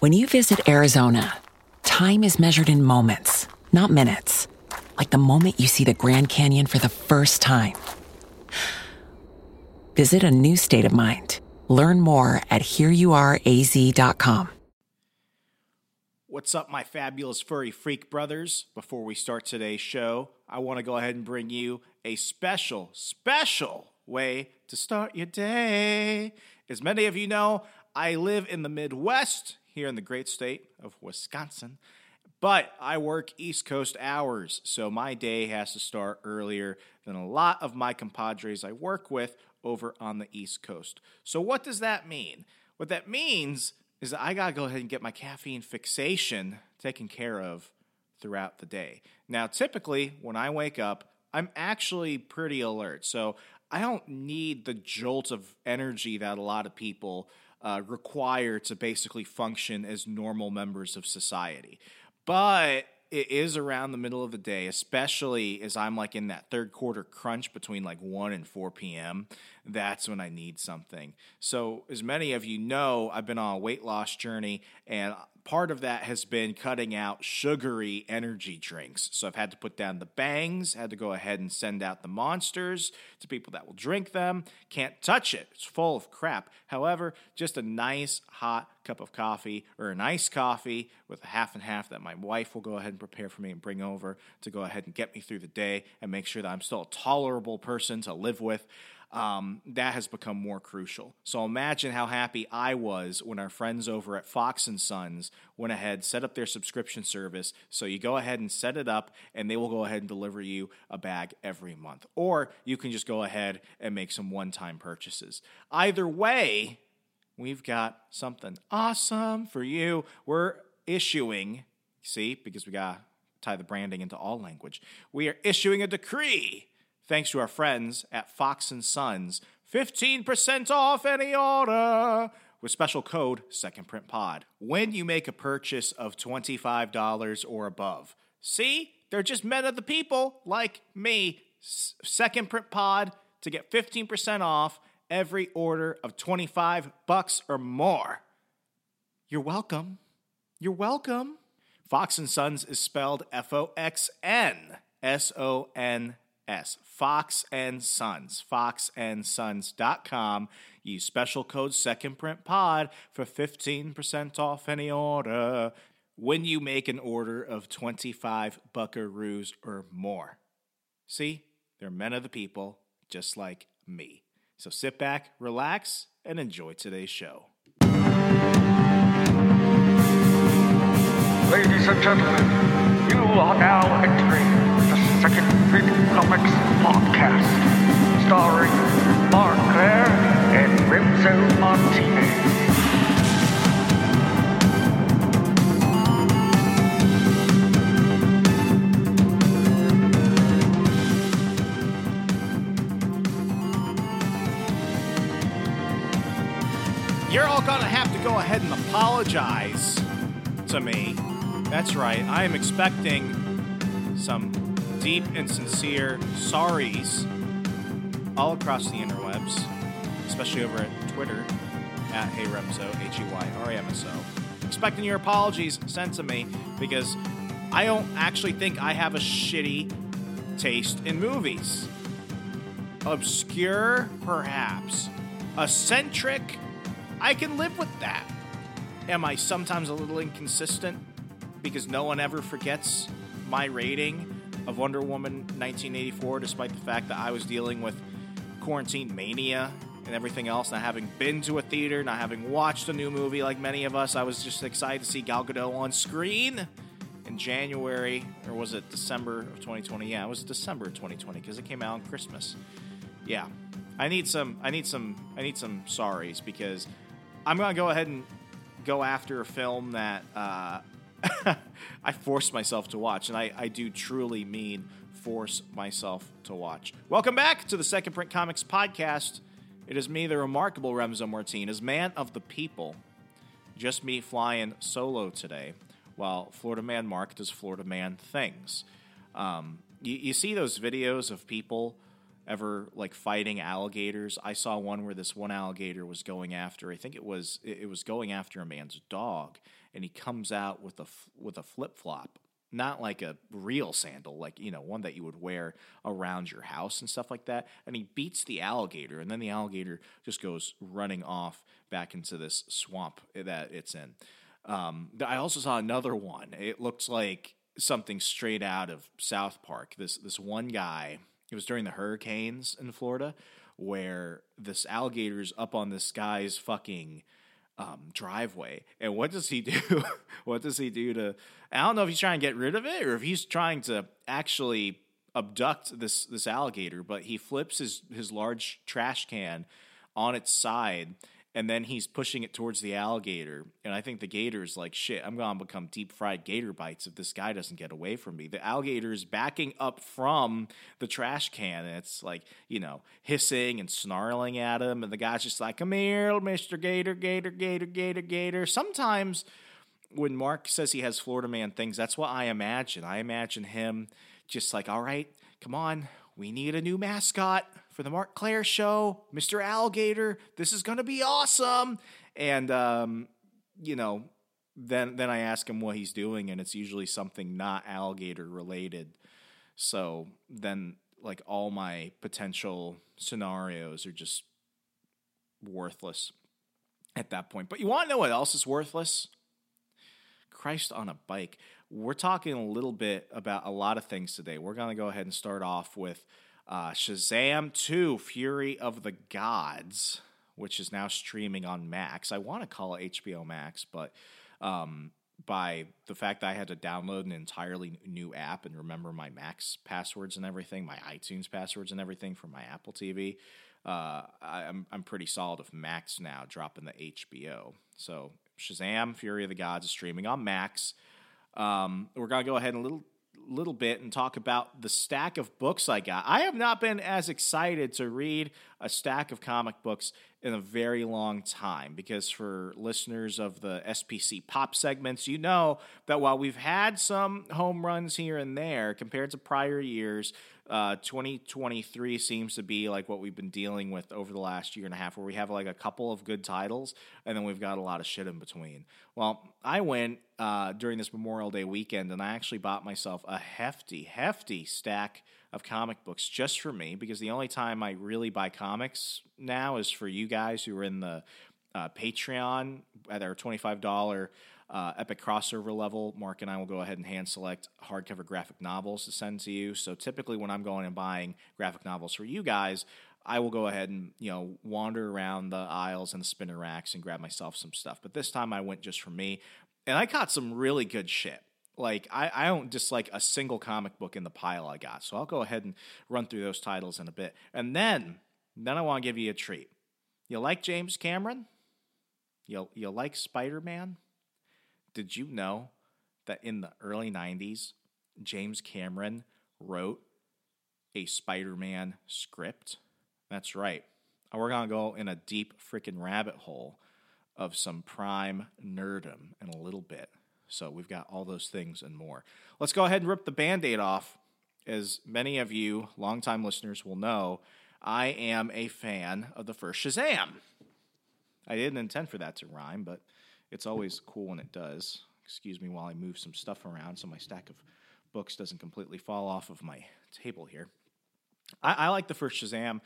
When you visit Arizona, time is measured in moments, not minutes. Like the moment you see the Grand Canyon for the first time. Visit a new state of mind. Learn more at hereyouareaz.com. What's up, my fabulous furry freak brothers? Before we start today's show, I want to go ahead and bring you a special, special way to start your day. As many of you know, I live in the Midwest here in the great state of Wisconsin, but I work East Coast hours, so my day has to start earlier than a lot of my compadres I work with over on the East Coast. So, what does that mean? What that means is that I gotta go ahead and get my caffeine fixation taken care of throughout the day. Now, typically, when I wake up, I'm actually pretty alert. So I don't need the jolt of energy that a lot of people uh, require to basically function as normal members of society. But it is around the middle of the day, especially as I'm like in that third quarter crunch between like 1 and 4 p.m. That's when I need something. So, as many of you know, I've been on a weight loss journey, and part of that has been cutting out sugary energy drinks. So I've had to put down the bangs, had to go ahead and send out the monsters to people that will drink them. Can't touch it, it's full of crap. However, just a nice hot cup of coffee or an iced coffee with a half and half that my wife will go ahead and prepare for me and bring over to go ahead and get me through the day and make sure that I'm still a tolerable person to live with um, that has become more crucial. So imagine how happy I was when our friends over at Fox and Sons went ahead, set up their subscription service. So you go ahead and set it up, and they will go ahead and deliver you a bag every month. Or you can just go ahead and make some one time purchases. Either way, we've got something awesome for you. We're issuing, see, because we got to tie the branding into all language, we are issuing a decree thanks to our friends at Fox and Sons. 15% off any order with special code Second Print Pod when you make a purchase of $25 or above. See? They're just men of the people like me. Second Print Pod to get 15% off every order of 25 bucks or more. You're welcome. You're welcome. Fox and Sons is spelled F O X N S O N S. Fox and Sons. FoxandSons.com. Use special code Second Print Pod for 15% off any order when you make an order of 25 buckaroos or more. See, they're men of the people, just like me. So sit back, relax, and enjoy today's show. Ladies and gentlemen, you are now entering Second Print Comics Podcast, starring Mark Claire and Remso Martinez. You're all going to have to go ahead and apologize to me. That's right. I am expecting some deep and sincere sorries all across the interwebs, especially over at Twitter at Hey Remso, H E Y R A M S O. Expecting your apologies sent to me because I don't actually think I have a shitty taste in movies. Obscure, perhaps. Eccentric, I can live with that. Am I sometimes a little inconsistent because no one ever forgets my rating of Wonder Woman 1984, despite the fact that I was dealing with quarantine mania and everything else, not having been to a theater, not having watched a new movie like many of us. I was just excited to see Gal Gadot on screen in January, or was it December of 2020? Yeah, it was December of 2020 because it came out on Christmas. Yeah, I need some, I need some, I need some sorries because I'm gonna go ahead and go after a film that uh, I force myself to watch, and I, I do truly mean force myself to watch. Welcome back to the Second Print Comics podcast. It is me, the remarkable Remso Martinez, man of the people. Just me flying solo today, while Florida Man Mark does Florida Man things. Um, you, you see those videos of people ever like fighting alligators. I saw one where this one alligator was going after. I think it was it was going after a man's dog, and he comes out with a with a flip flop, not like a real sandal, like you know one that you would wear around your house and stuff like that. And he beats the alligator, and then the alligator just goes running off back into this swamp that it's in. Um, I also saw another one. It looks like something straight out of South Park. This this one guy it was during the hurricanes in Florida where this alligator's up on this guy's fucking um, driveway. And what does he do? what does he do to? I don't know if he's trying to get rid of it or if he's trying to actually abduct this this alligator. But he flips his his large trash can on its side and then he's pushing it towards the alligator. And I think the gator's like, shit, I'm going to become deep fried gator bites if this guy doesn't get away from me. The alligator is backing up from the trash can, and it's like, you know, hissing and snarling at him. And the guy's just like, come here, Mr. Gator, Gator, Gator, Gator, Gator. Sometimes when Mark says he has Florida man things, that's what I imagine. I imagine him just like, all right, come on, we need a new mascot for the Mark Claire show, Mr. Alligator. This is going to be awesome. And, um, you know, then then I ask him what he's doing, and it's usually something not alligator related. So then, like all my potential scenarios are just worthless at that point. But you want to know what else is worthless? Christ on a bike. We're talking a little bit about a lot of things today. We're going to go ahead and start off with uh, Shazam 2 Fury of the Gods, which is now streaming on Max. I want to call it HBO Max, but um, by the fact that I had to download an entirely new app and remember my Max passwords and everything, my iTunes passwords and everything for my Apple TV, uh, I'm, I'm pretty solid with Max now dropping the HBO. So Shazam Fury of the Gods is streaming on Max. Um, we're going to go ahead and a little little bit and talk about the stack of books I got. I have not been as excited to read a stack of comic books in a very long time because for listeners of the SPC pop segments, you know that while we've had some home runs here and there compared to prior years, uh, 2023 seems to be like what we've been dealing with over the last year and a half, where we have like a couple of good titles and then we've got a lot of shit in between. Well, I went uh, during this Memorial Day weekend and I actually bought myself a hefty, hefty stack of comic books just for me because the only time I really buy comics now is for you guys who are in the uh, Patreon at our $25 uh, epic crossover level, Mark and I will go ahead and hand select hardcover graphic novels to send to you. So typically, when I'm going and buying graphic novels for you guys, I will go ahead and you know wander around the aisles and the spinner racks and grab myself some stuff. But this time I went just for me, and I caught some really good shit. Like I, I don't dislike a single comic book in the pile I got. So I'll go ahead and run through those titles in a bit, and then then I want to give you a treat. You like James Cameron? You you like Spider Man? Did you know that in the early 90s, James Cameron wrote a Spider Man script? That's right. We're going to go in a deep freaking rabbit hole of some prime nerdum in a little bit. So we've got all those things and more. Let's go ahead and rip the band aid off. As many of you, longtime listeners, will know, I am a fan of the first Shazam. I didn't intend for that to rhyme, but it's always cool when it does. Excuse me while I move some stuff around so my stack of books doesn't completely fall off of my table here. I, I like the first Shazam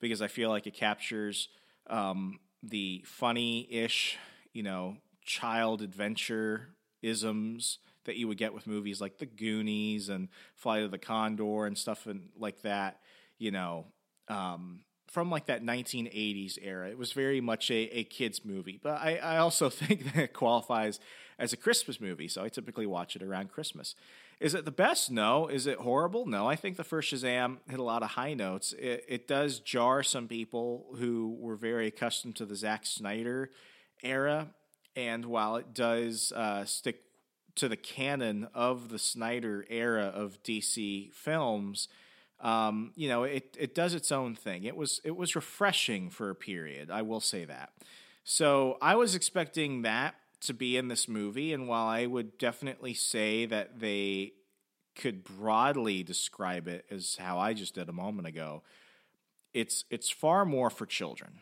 because I feel like it captures um, the funny ish, you know, child adventure isms that you would get with movies like The Goonies and Flight of the Condor and stuff and like that, you know. Um, from like that 1980s era. It was very much a, a kids movie, but I, I also think that it qualifies as a Christmas movie, so I typically watch it around Christmas. Is it the best? No. Is it horrible? No. I think the first Shazam hit a lot of high notes. It, it does jar some people who were very accustomed to the Zack Snyder era, and while it does uh, stick to the canon of the Snyder era of DC films, um, you know, it it does its own thing. It was it was refreshing for a period. I will say that. So I was expecting that to be in this movie, and while I would definitely say that they could broadly describe it as how I just did a moment ago, it's it's far more for children.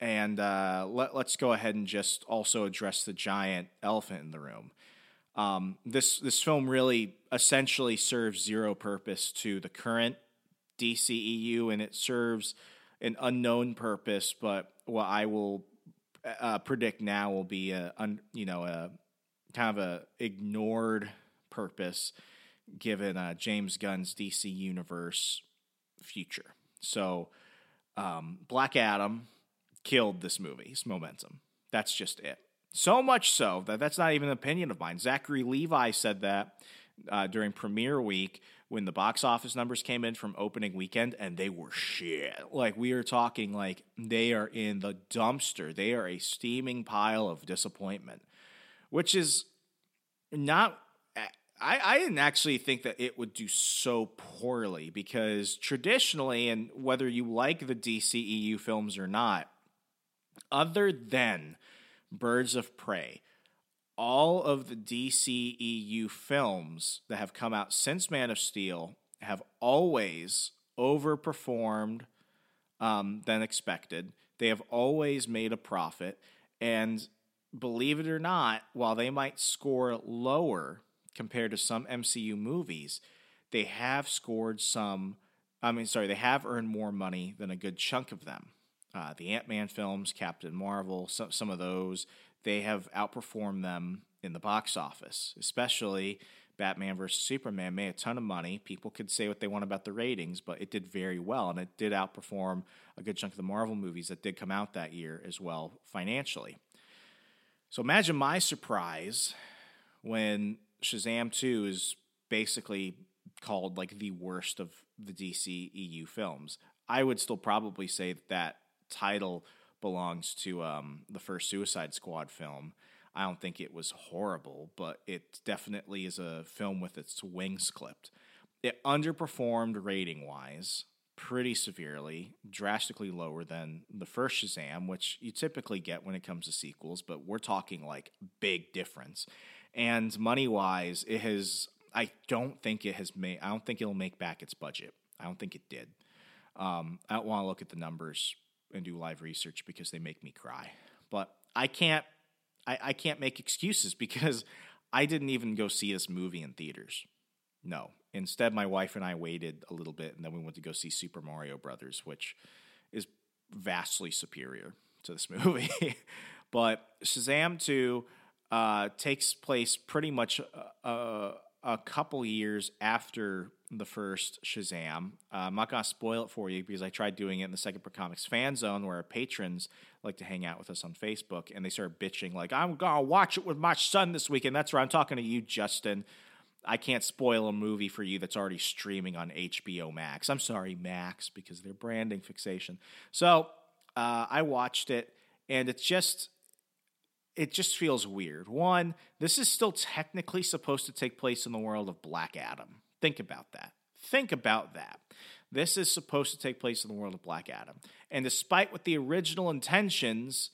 And uh, let, let's go ahead and just also address the giant elephant in the room. Um, this this film really essentially serves zero purpose to the current DCEU, and it serves an unknown purpose, but what I will uh, predict now will be a un, you know a kind of a ignored purpose given uh, James Gunn's DC universe future. So um, Black Adam killed this movie's momentum. That's just it. So much so that that's not even an opinion of mine. Zachary Levi said that uh, during premiere week when the box office numbers came in from opening weekend and they were shit. Like we are talking like they are in the dumpster. They are a steaming pile of disappointment, which is not I, I didn't actually think that it would do so poorly because traditionally, and whether you like the DCEU films or not, other than Birds of Prey, all of the DCEU films that have come out since Man of Steel have always overperformed um, than expected. They have always made a profit. And believe it or not, while they might score lower compared to some MCU movies, they have scored some. I mean, sorry, they have earned more money than a good chunk of them. Uh, the Ant Man films, Captain Marvel, some, some of those, they have outperformed them in the box office, especially Batman vs. Superman made a ton of money. People could say what they want about the ratings, but it did very well, and it did outperform a good chunk of the Marvel movies that did come out that year as well financially. So imagine my surprise when Shazam 2 is basically called like the worst of the DC EU films. I would still probably say that, that title belongs to um, the first Suicide Squad film. I don't think it was horrible, but it definitely is a film with its wings clipped. It underperformed rating wise pretty severely, drastically lower than the first Shazam, which you typically get when it comes to sequels, but we're talking like big difference. And money wise, it has. I don't think it has made. I don't think it'll make back its budget. I don't think it did. Um, I don't want to look at the numbers and do live research because they make me cry. But I can't. I, I can't make excuses because I didn't even go see this movie in theaters. No. Instead, my wife and I waited a little bit, and then we went to go see Super Mario Brothers, which is vastly superior to this movie. but Shazam 2 uh, takes place pretty much a, uh, a, a, couple years after the first Shazam. Uh, I'm not going to spoil it for you because I tried doing it in the Second Print Comics fan zone where our patrons like to hang out with us on Facebook and they started bitching, like, I'm going to watch it with my son this weekend. That's right. I'm talking to you, Justin. I can't spoil a movie for you that's already streaming on HBO Max. I'm sorry, Max, because they're branding fixation. So uh, I watched it, and it's just it just feels weird. One, this is still technically supposed to take place in the world of Black Adam. Think about that. Think about that. This is supposed to take place in the world of Black Adam. And despite what the original intentions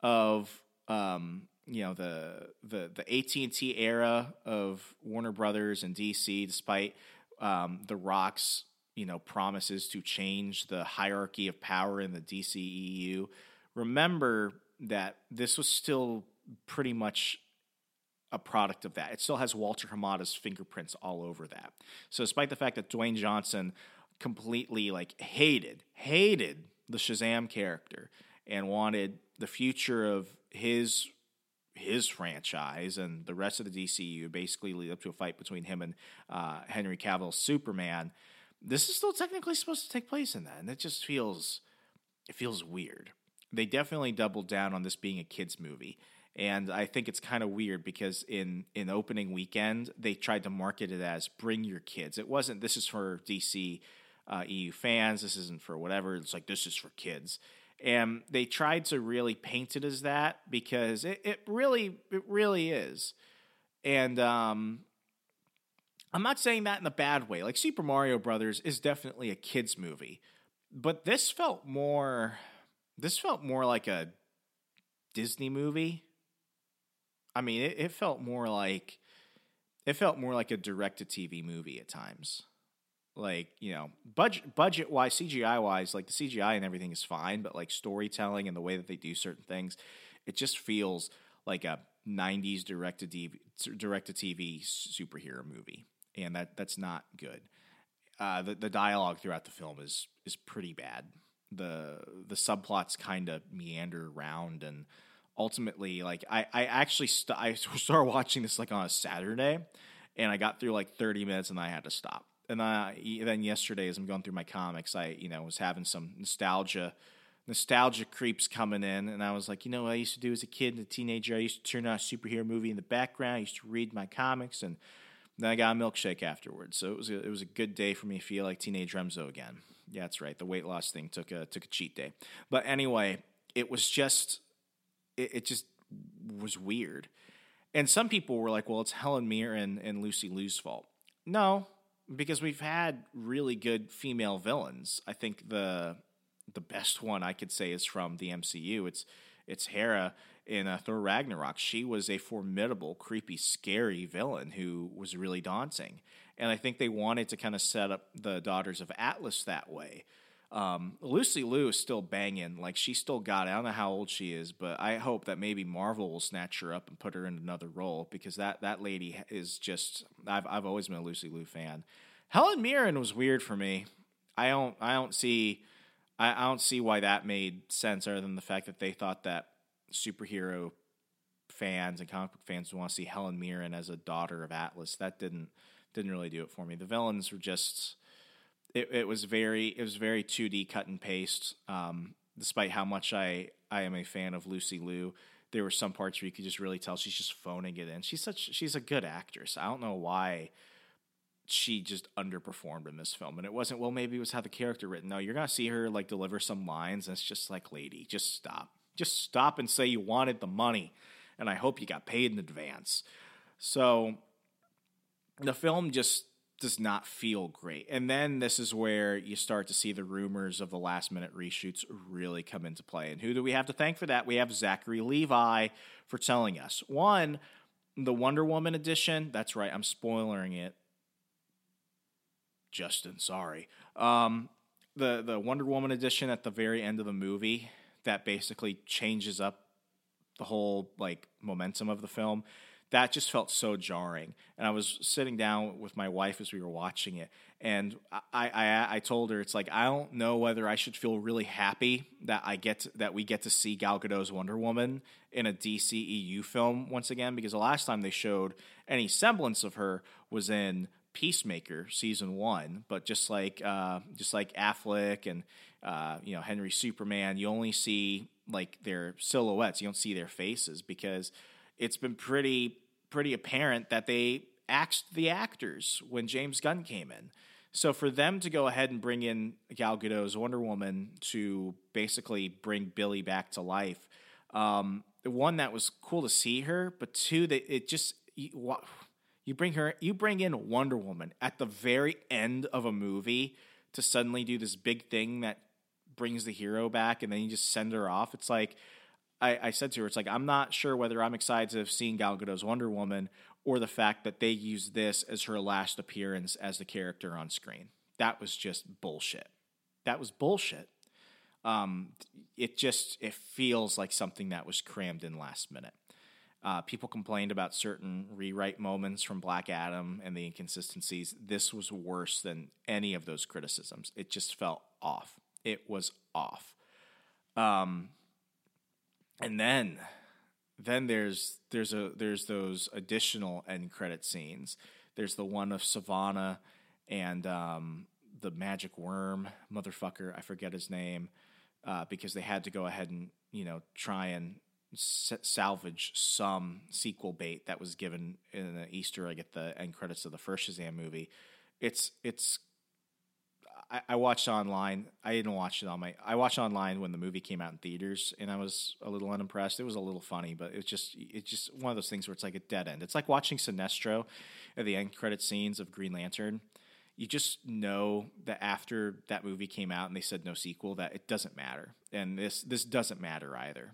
of um, you know the the the AT and T era of Warner Brothers and DC, despite um, the Rock's you know promises to change the hierarchy of power in the DCEU, remember that this was still pretty much a product of that. It still has Walter Hamada's fingerprints all over that. So despite the fact that Dwayne Johnson completely like hated hated the Shazam character and wanted the future of his his franchise and the rest of the DCU basically lead up to a fight between him and uh, Henry Cavill's Superman. This is still technically supposed to take place in that, and it just feels it feels weird they definitely doubled down on this being a kids movie and I think it's kind of weird because in in opening weekend they tried to market it as bring your kids. It wasn't this is for DC uh, EU fans. This isn't for whatever. It's like this is for kids. and they tried to really paint it as that because it, it really it really is and um i'm not saying that in a bad way like super mario brothers is definitely a kids movie but this felt more this felt more like a disney movie i mean it, it felt more like it felt more like a direct to tv movie at times. Like you know budget budget wise cgi wise like the cgi and everything is fine but like storytelling and the way that they do certain things it just feels like a 90s direct to tv direct to tv superhero movie and that that's not good. Uh, the, the dialogue throughout the film is is pretty bad. The the subplots kind of meander around and ultimately like i i actually st- i started watching this like on a saturday and i got through like 30 minutes and i had to stop and uh, then yesterday, as I'm going through my comics, I you know was having some nostalgia, nostalgia creeps coming in, and I was like, you know, what I used to do as a kid and a teenager. I used to turn on a superhero movie in the background. I used to read my comics, and then I got a milkshake afterwards. So it was a, it was a good day for me to feel like teenage Remso again. Yeah, that's right. The weight loss thing took a took a cheat day, but anyway, it was just it, it just was weird. And some people were like, well, it's Helen Mirren and Lucy Liu's fault. No, because we've had really good female villains. I think the the best one I could say is from the MCU. It's it's Hera in uh, Thor Ragnarok. She was a formidable, creepy, scary villain who was really daunting. And I think they wanted to kind of set up the Daughters of Atlas that way. Um, Lucy Liu is still banging. Like she still got it. I don't know how old she is, but I hope that maybe Marvel will snatch her up and put her in another role because that that lady is just. I've I've always been a Lucy Liu fan. Helen Mirren was weird for me. I don't I don't see I, I don't see why that made sense other than the fact that they thought that superhero fans and comic book fans want to see Helen Mirren as a daughter of Atlas. That didn't didn't really do it for me. The villains were just it, it was very it was very 2D cut and paste. Um, despite how much I I am a fan of Lucy Liu, there were some parts where you could just really tell she's just phoning it in. She's such she's a good actress. I don't know why she just underperformed in this film. And it wasn't, well, maybe it was how the character written. No, you're gonna see her like deliver some lines, and it's just like, lady, just stop. Just stop and say you wanted the money. And I hope you got paid in advance. So the film just does not feel great. And then this is where you start to see the rumors of the last minute reshoots really come into play. And who do we have to thank for that? We have Zachary Levi for telling us. One, the Wonder Woman edition, that's right, I'm spoiling it. Justin, sorry. Um, the the Wonder Woman edition at the very end of the movie that basically changes up the whole like momentum of the film that just felt so jarring. And I was sitting down with my wife as we were watching it, and I, I, I told her it's like I don't know whether I should feel really happy that I get to, that we get to see Gal Gadot's Wonder Woman in a DCEU film once again because the last time they showed any semblance of her was in Peacemaker season one, but just like uh, just like Affleck and uh, you know Henry Superman, you only see like their silhouettes. You don't see their faces because it's been pretty pretty apparent that they axed the actors when James Gunn came in. So for them to go ahead and bring in Gal Gadot's Wonder Woman to basically bring Billy back to life, um, one that was cool to see her, but two that it just you, you bring her you bring in Wonder Woman at the very end of a movie to suddenly do this big thing that brings the hero back, and then you just send her off. It's like I, I, said to her, it's like I'm not sure whether I'm excited to have seen Gal Gadot's Wonder Woman or the fact that they use this as her last appearance as the character on screen. That was just bullshit. That was bullshit. Um, it just it feels like something that was crammed in last minute. Uh, people complained about certain rewrite moments from Black Adam and the inconsistencies. This was worse than any of those criticisms. It just felt off. It was off. Um, and then then there's there's a there's those additional end credit scenes. There's the one of Savannah and um, the magic worm motherfucker. I forget his name uh, because they had to go ahead and you know try and salvage some sequel bait that was given in the Easter egg at the end credits of the first Shazam movie. It's it's I, I watched online. I didn't watch it on my. I watched online when the movie came out in theaters, and I was a little unimpressed. It was a little funny, but it's just it's just one of those things where it's like a dead end. It's like watching Sinestro at the end credit scenes of Green Lantern. You just know that after that movie came out and they said no sequel, that it doesn't matter, and this this doesn't matter either.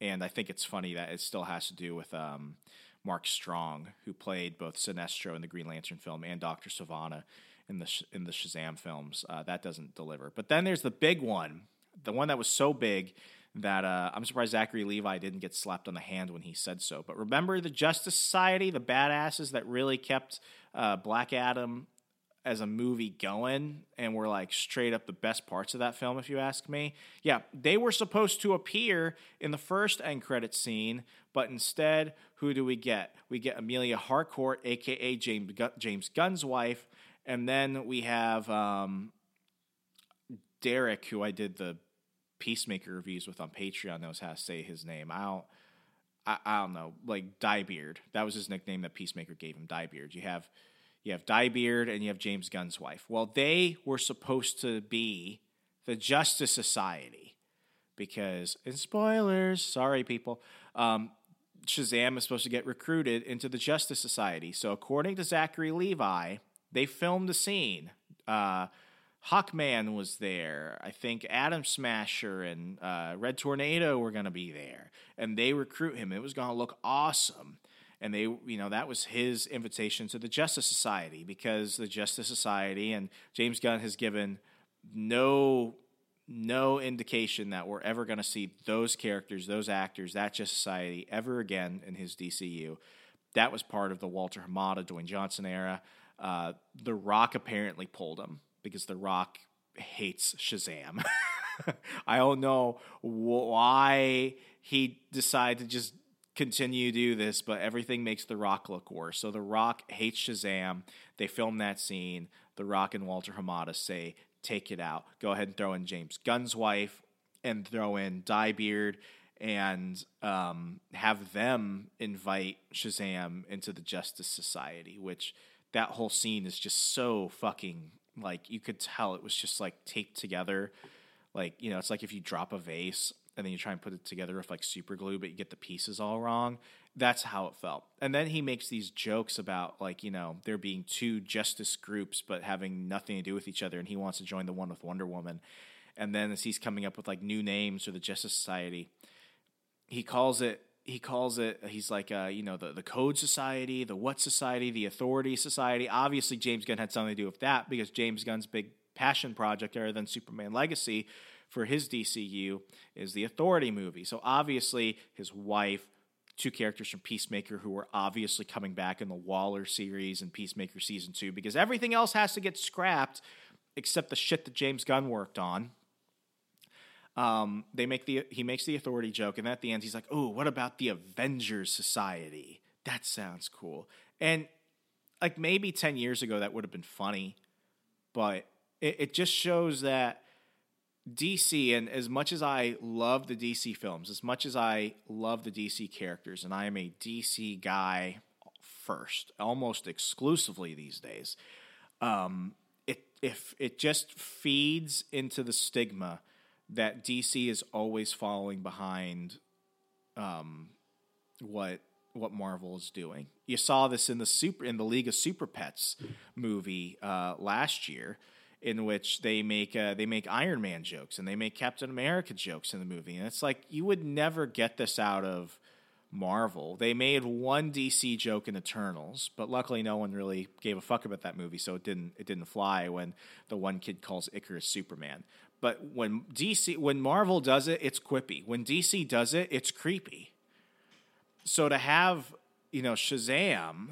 And I think it's funny that it still has to do with um, Mark Strong, who played both Sinestro in the Green Lantern film and Doctor Sivana in the in the Shazam films. Uh, that doesn't deliver. But then there's the big one, the one that was so big that uh, I'm surprised Zachary Levi didn't get slapped on the hand when he said so. But remember the Justice Society, the badasses that really kept uh, Black Adam as a movie going and were like straight up the best parts of that film if you ask me yeah they were supposed to appear in the first end credit scene but instead who do we get we get emilia harcourt aka james, james gunn's wife and then we have um, Derek, who I did the Peacemaker reviews with on Patreon, knows how to say his name. I don't, I, I don't know, like Dyebeard. That was his nickname that Peacemaker gave him. Dyebeard. You have, you have Dyebeard, and you have James Gunn's wife. Well, they were supposed to be the Justice Society because, in spoilers, sorry people, um, Shazam is supposed to get recruited into the Justice Society. So, according to Zachary Levi, they filmed the scene. Uh, Hawkman was there. I think Atom Smasher and uh, Red Tornado were going to be there, and they recruit him. It was going to look awesome, and they, you know, that was his invitation to the Justice Society because the Justice Society and James Gunn has given no no indication that we're ever going to see those characters, those actors, that Justice Society ever again in his DCU. That was part of the Walter Hamada, Dwayne Johnson era. Uh, the Rock apparently pulled him because The Rock hates Shazam. I don't know why he decided to just continue to do this, but everything makes The Rock look worse. So The Rock hates Shazam. They film that scene. The Rock and Walter Hamada say, take it out. Go ahead and throw in James Gunn's wife and throw in Dyebeard and um, have them invite Shazam into the Justice Society, which – that whole scene is just so fucking like you could tell it was just like taped together. Like, you know, it's like if you drop a vase and then you try and put it together with like super glue, but you get the pieces all wrong. That's how it felt. And then he makes these jokes about like, you know, there being two justice groups but having nothing to do with each other and he wants to join the one with Wonder Woman. And then as he's coming up with like new names for the Justice Society, he calls it he calls it he's like uh, you know the the code society the what society the authority society. Obviously james gunn had something to do with that because james gunn's big passion project other than superman legacy for his dcu is the authority movie. So obviously his wife two characters from peacemaker who were obviously coming back in the waller series and peacemaker season two because everything else has to get scrapped except the shit that james gunn worked on um, they make the he makes the authority joke, and at the end he's like, "Oh, what about the Avengers Society? That sounds cool." And like maybe ten years ago that would have been funny, but it, it just shows that DC, and as much as I love the DC films, as much as I love the DC characters, and I am a DC guy first, almost exclusively these days, um, it if it just feeds into the stigma that DC is always following behind um, what what Marvel is doing. You saw this in the super in the League of Super Pets movie uh, last year, in which they make uh, they make Iron Man jokes and they make Captain America jokes in the movie, and it's like you would never get this out of Marvel. They made one DC joke in Eternals, but luckily no one really gave a fuck about that movie, so it didn't it didn't fly when the one kid calls Ikaris Superman. But when DC, when Marvel does it, it's quippy. When DC does it, it's creepy. So to have you know Shazam,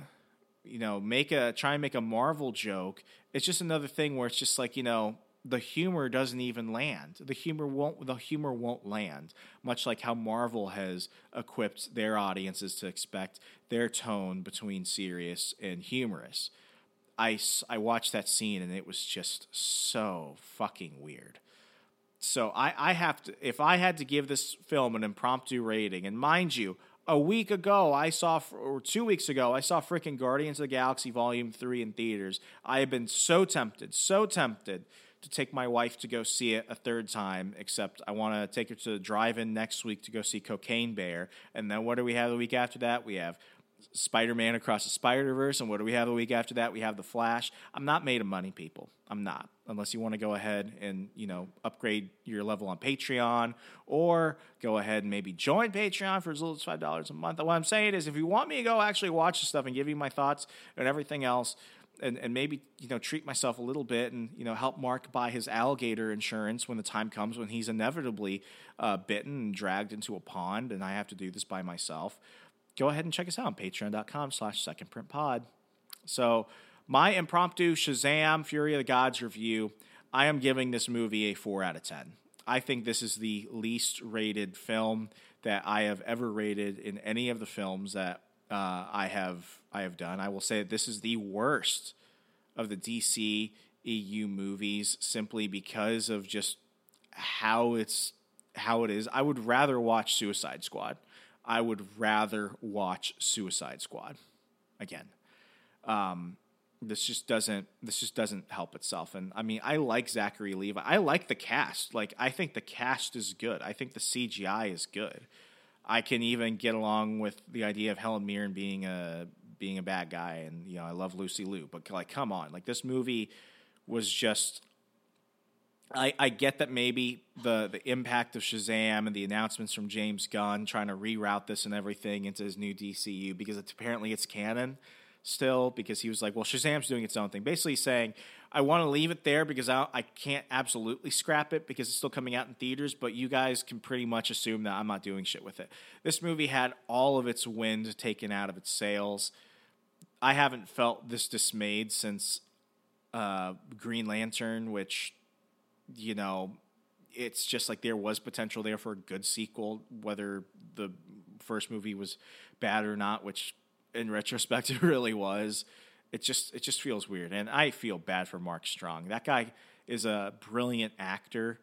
you know, make a try and make a Marvel joke, it's just another thing where it's just like you know the humor doesn't even land. The humor won't the humor won't land. Much like how Marvel has equipped their audiences to expect their tone between serious and humorous. I, I watched that scene and it was just so fucking weird. So I, I have to, if I had to give this film an impromptu rating, and mind you, a week ago I saw, or two weeks ago, I saw freaking Guardians of the Galaxy Volume 3 in theaters. I have been so tempted, so tempted to take my wife to go see it a third time, except I want to take her to the drive-in next week to go see Cocaine Bear, and then what do we have the week after that? We have Spider-Man Across the Spider-Verse, and what do we have a week after that? We have The Flash. I'm not made of money, people. I'm not, unless you want to go ahead and you know upgrade your level on Patreon, or go ahead and maybe join Patreon for as little as five dollars a month. What I'm saying is, if you want me to go actually watch the stuff and give you my thoughts and everything else, and, and maybe you know treat myself a little bit and you know help Mark buy his alligator insurance when the time comes when he's inevitably uh, bitten and dragged into a pond and I have to do this by myself. Go ahead and check us out on patreon.com slash second print pod. So my impromptu Shazam Fury of the Gods review, I am giving this movie a four out of ten. I think this is the least rated film that I have ever rated in any of the films that uh, I have I have done. I will say this is the worst of the DC EU movies simply because of just how it's how it is. I would rather watch Suicide Squad. I would rather watch Suicide Squad. Again. Um, this just doesn't this just doesn't help itself. And i mean i like zachary levi. I like the cast. Like i think the cast is good. I think the cgi is good. I can even get along with the idea of Helen Mirren being a being a bad guy, and you know I love Lucy Liu, but like, come on, like this movie was just. I, I get that maybe the the impact of Shazam and the announcements from James Gunn trying to reroute this and everything into his new DCU because it's apparently it's canon still because he was like, well, Shazam's doing its own thing. Basically saying, I want to leave it there because I, I can't absolutely scrap it because it's still coming out in theaters, but you guys can pretty much assume that I'm not doing shit with it. This movie had all of its wind taken out of its sails. I haven't felt this dismayed since uh, Green Lantern, which, you know, it's just like there was potential there for a good sequel, whether the first movie was bad or not, which in retrospect it really was. It just it just feels weird, and I feel bad for Mark Strong. That guy is a brilliant actor.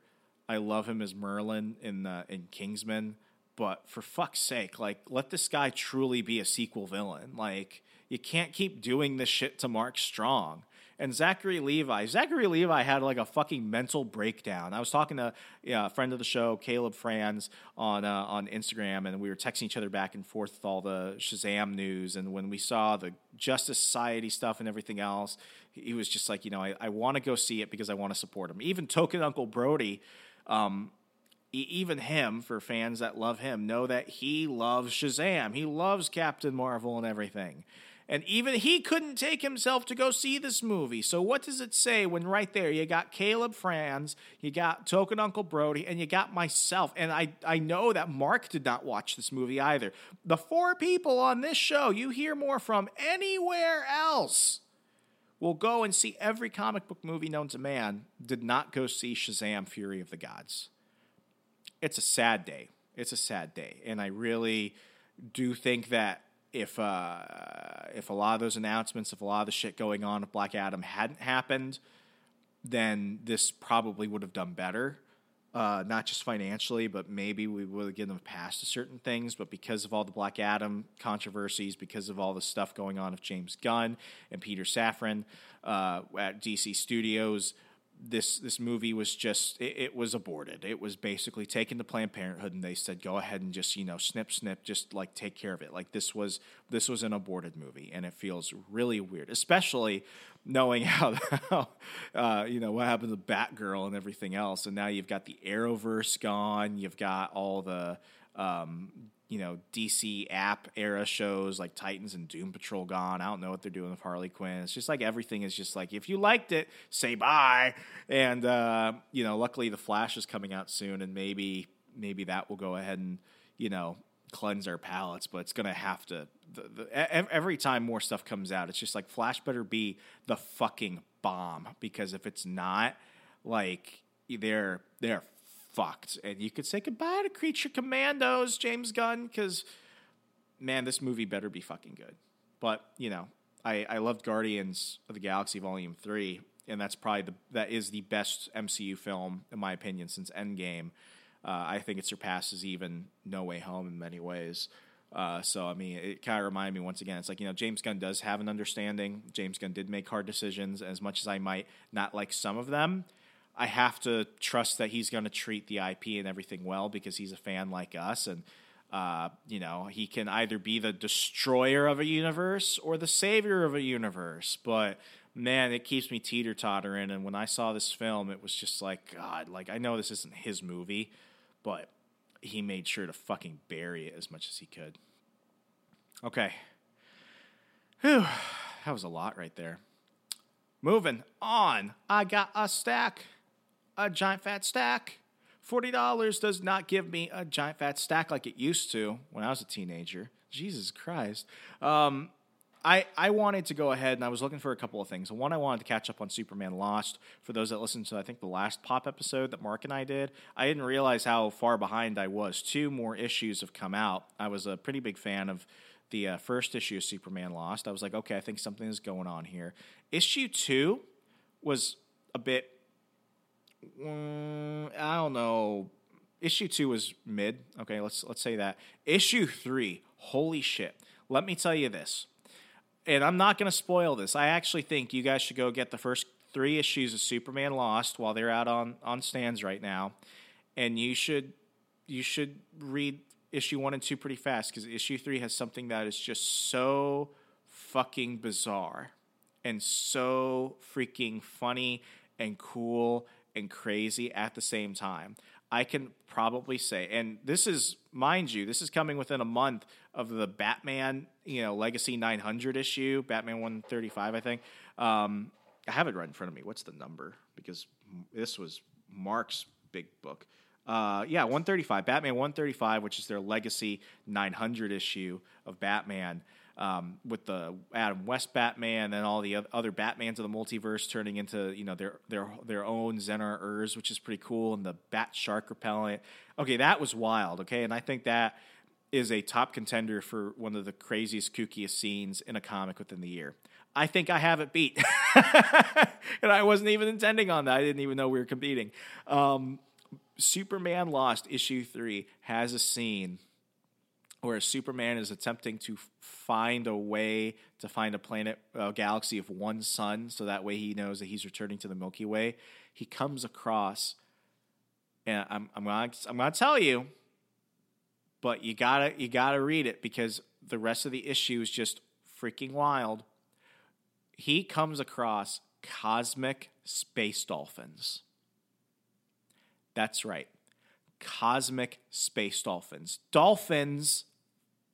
I love him as Merlin in uh, in Kingsman, but for fuck's sake, like let this guy truly be a sequel villain. Like you can't keep doing this shit to Mark Strong and Zachary Levi. Zachary Levi had like a fucking mental breakdown. I was talking to a friend of the show, Caleb Franz, on uh, on Instagram, and we were texting each other back and forth with all the Shazam news. And when we saw the Justice Society stuff and everything else, he was just like, you know, I, I want to go see it because I want to support him. Even Token Uncle Brody. Um, even him, for fans that love him, know that he loves Shazam. He loves Captain Marvel and everything. And even he couldn't take himself to go see this movie. So what does it say when right there you got Caleb Franz, you got Token Uncle Brody, and you got myself. And I, I know that Mark did not watch this movie either. The four people on this show you hear more from anywhere else will go and see every comic book movie known to man did not go see Shazam Fury of the Gods. It's a sad day. It's a sad day. And I really do think that if uh, if a lot of those announcements, if a lot of the shit going on with Black Adam hadn't happened, then this probably would have done better. Uh, not just financially, but maybe we would have given them past to certain things. But because of all the Black Adam controversies, because of all the stuff going on with James Gunn and Peter Safran uh, at DC Studios, this this movie was just it, it, was aborted. It was basically taken to Planned Parenthood, and they said, "Go ahead and just you know snip snip, just like take care of it." Like this was this was an aborted movie, and it feels really weird, especially knowing how, how uh, you know what happened to Batgirl and everything else, and now you've got the Arrowverse gone, you've got all the um, you know DC app era shows like Titans and Doom Patrol gone. I don't know what they're doing with Harley Quinn. It's just like everything is just like if you liked it, say bye. And uh, you know, luckily the Flash is coming out soon, and maybe maybe that will go ahead and you know cleanse our palates. But it's gonna have to. The, the, every time more stuff comes out, it's just like Flash better be the fucking bomb because if it's not, like they're they're fucked. And you could say goodbye to Creature Commandos, James Gunn, because man, this movie better be fucking good. But you know, I I loved Guardians of the Galaxy Volume Three, and that's probably the that is the best MCU film in my opinion since Endgame. Uh, I think it surpasses even No Way Home in many ways. Uh, so I mean, it kind of reminded me once again. It's like you know, James Gunn does have an understanding. James Gunn did make hard decisions, as much as I might not like some of them. I have to trust that he's going to treat the IP and everything well because he's a fan like us. And, uh, you know, he can either be the destroyer of a universe or the savior of a universe. But, man, it keeps me teeter tottering. And when I saw this film, it was just like, God, like, I know this isn't his movie, but he made sure to fucking bury it as much as he could. Okay. Whew. That was a lot right there. Moving on. I got a stack. A giant fat stack. $40 does not give me a giant fat stack like it used to when I was a teenager. Jesus Christ. Um, I, I wanted to go ahead and I was looking for a couple of things. One, I wanted to catch up on Superman Lost. For those that listened to, I think, the last pop episode that Mark and I did, I didn't realize how far behind I was. Two more issues have come out. I was a pretty big fan of the uh, first issue of Superman Lost. I was like, okay, I think something is going on here. Issue two was a bit, mm, I don't know. Issue two was mid. Okay, let's let's say that. Issue three, holy shit! Let me tell you this and I'm not going to spoil this. I actually think you guys should go get the first three issues of Superman Lost while they're out on on stands right now, and you should you should read issue one and two pretty fast because issue three has something that is just so fucking bizarre and so freaking funny and cool and crazy at the same time. I can probably say, and this is, mind you, this is coming within a month of the Batman, you know, Legacy 900 issue, Batman 135, I think. Um, I have it right in front of me. What's the number? Because this was Mark's big book. Uh, yeah, 135, Batman 135, which is their Legacy 900 issue of Batman um, with the Adam West Batman and all the other Batmans of the multiverse turning into you know their their their own Zur-En-Arrhs, which is pretty cool, and the Bat Shark repellent. Okay, that was wild. Okay, and I think that is a top contender for one of the craziest, kookiest scenes in a comic within the year. I think I have it beat, and I wasn't even intending on that. I didn't even know we were competing. Um, Superman Lost issue three has a scene where Superman is attempting to find a way to find a planet, a galaxy of one sun, so that way he knows that he's returning to the Milky Way. He comes across, and I'm I'm gonna I'm gonna tell you, but you gotta you gotta read it because the rest of the issue is just freaking wild. He comes across cosmic space dolphins. That's right. Cosmic space dolphins. Dolphins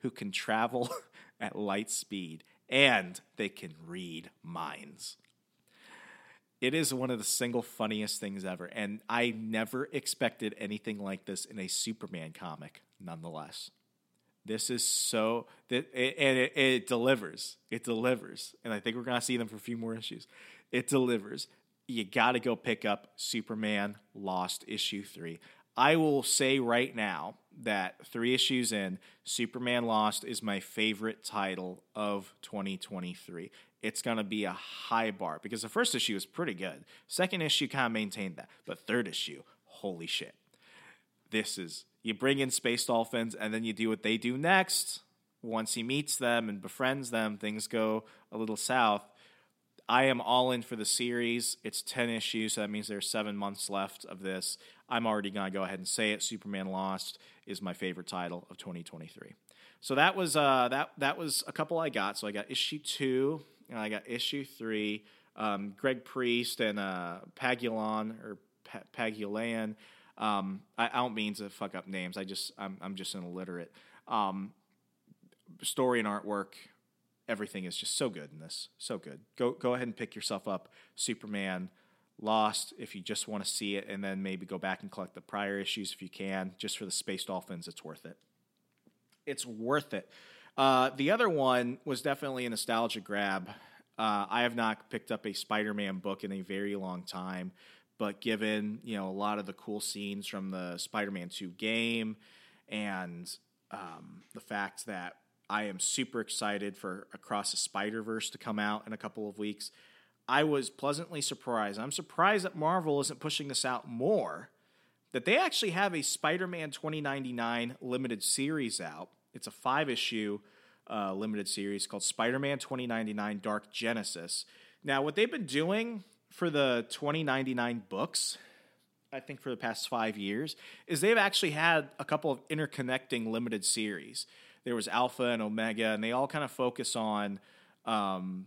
who can travel at light speed and they can read minds. It is one of the single funniest things ever, and I never expected anything like this in a Superman comic. Nonetheless, this is so that and it, delivers. It delivers, and I think we're gonna see them for a few more issues. It delivers. You got to go pick up Superman Lost issue three. I will say right now that three issues in, Superman Lost is my favorite title of 2023. It's going to be a high bar because the first issue is pretty good. Second issue kind of maintained that. But third issue, holy shit. This is, you bring in Space Dolphins and then you do what they do next. Once he meets them and befriends them, things go a little south. I am all in for the series. It's 10 issues, so that means there's seven months left of this. I'm already going to go ahead and say it. Superman Lost is my favorite title of 2023. So that was uh, that that was a couple I got. So I got issue two, and I got issue three. Um, Greg Priest and uh, Pagulayan or pa- Pagulayan. Um, I, I, don't mean to fuck up names. I just I'm I'm just an illiterate. Um, story and artwork, everything is just so good in this. So good. Go go ahead and pick yourself up Superman Lost if you just want to see it, and then maybe go back and collect the prior issues if you can, just for the Space Dolphins. It's worth it. It's worth it. Uh, the other one was definitely a nostalgia grab. Uh, I have not picked up a Spider-Man book in a very long time, but given you know a lot of the cool scenes from the Spider-Man Two game, and um, the fact that I am super excited for Across the Spider Verse to come out in a couple of weeks. I was pleasantly surprised. I'm surprised that Marvel isn't pushing this out more. That they actually have a Spider Man 2099 limited series out. It's a five issue uh, limited series called Spider Man 2099 Dark Genesis. Now, what they've been doing for the 2099 books, I think for the past five years, is they've actually had a couple of interconnecting limited series. There was Alpha and Omega, and they all kind of focus on um,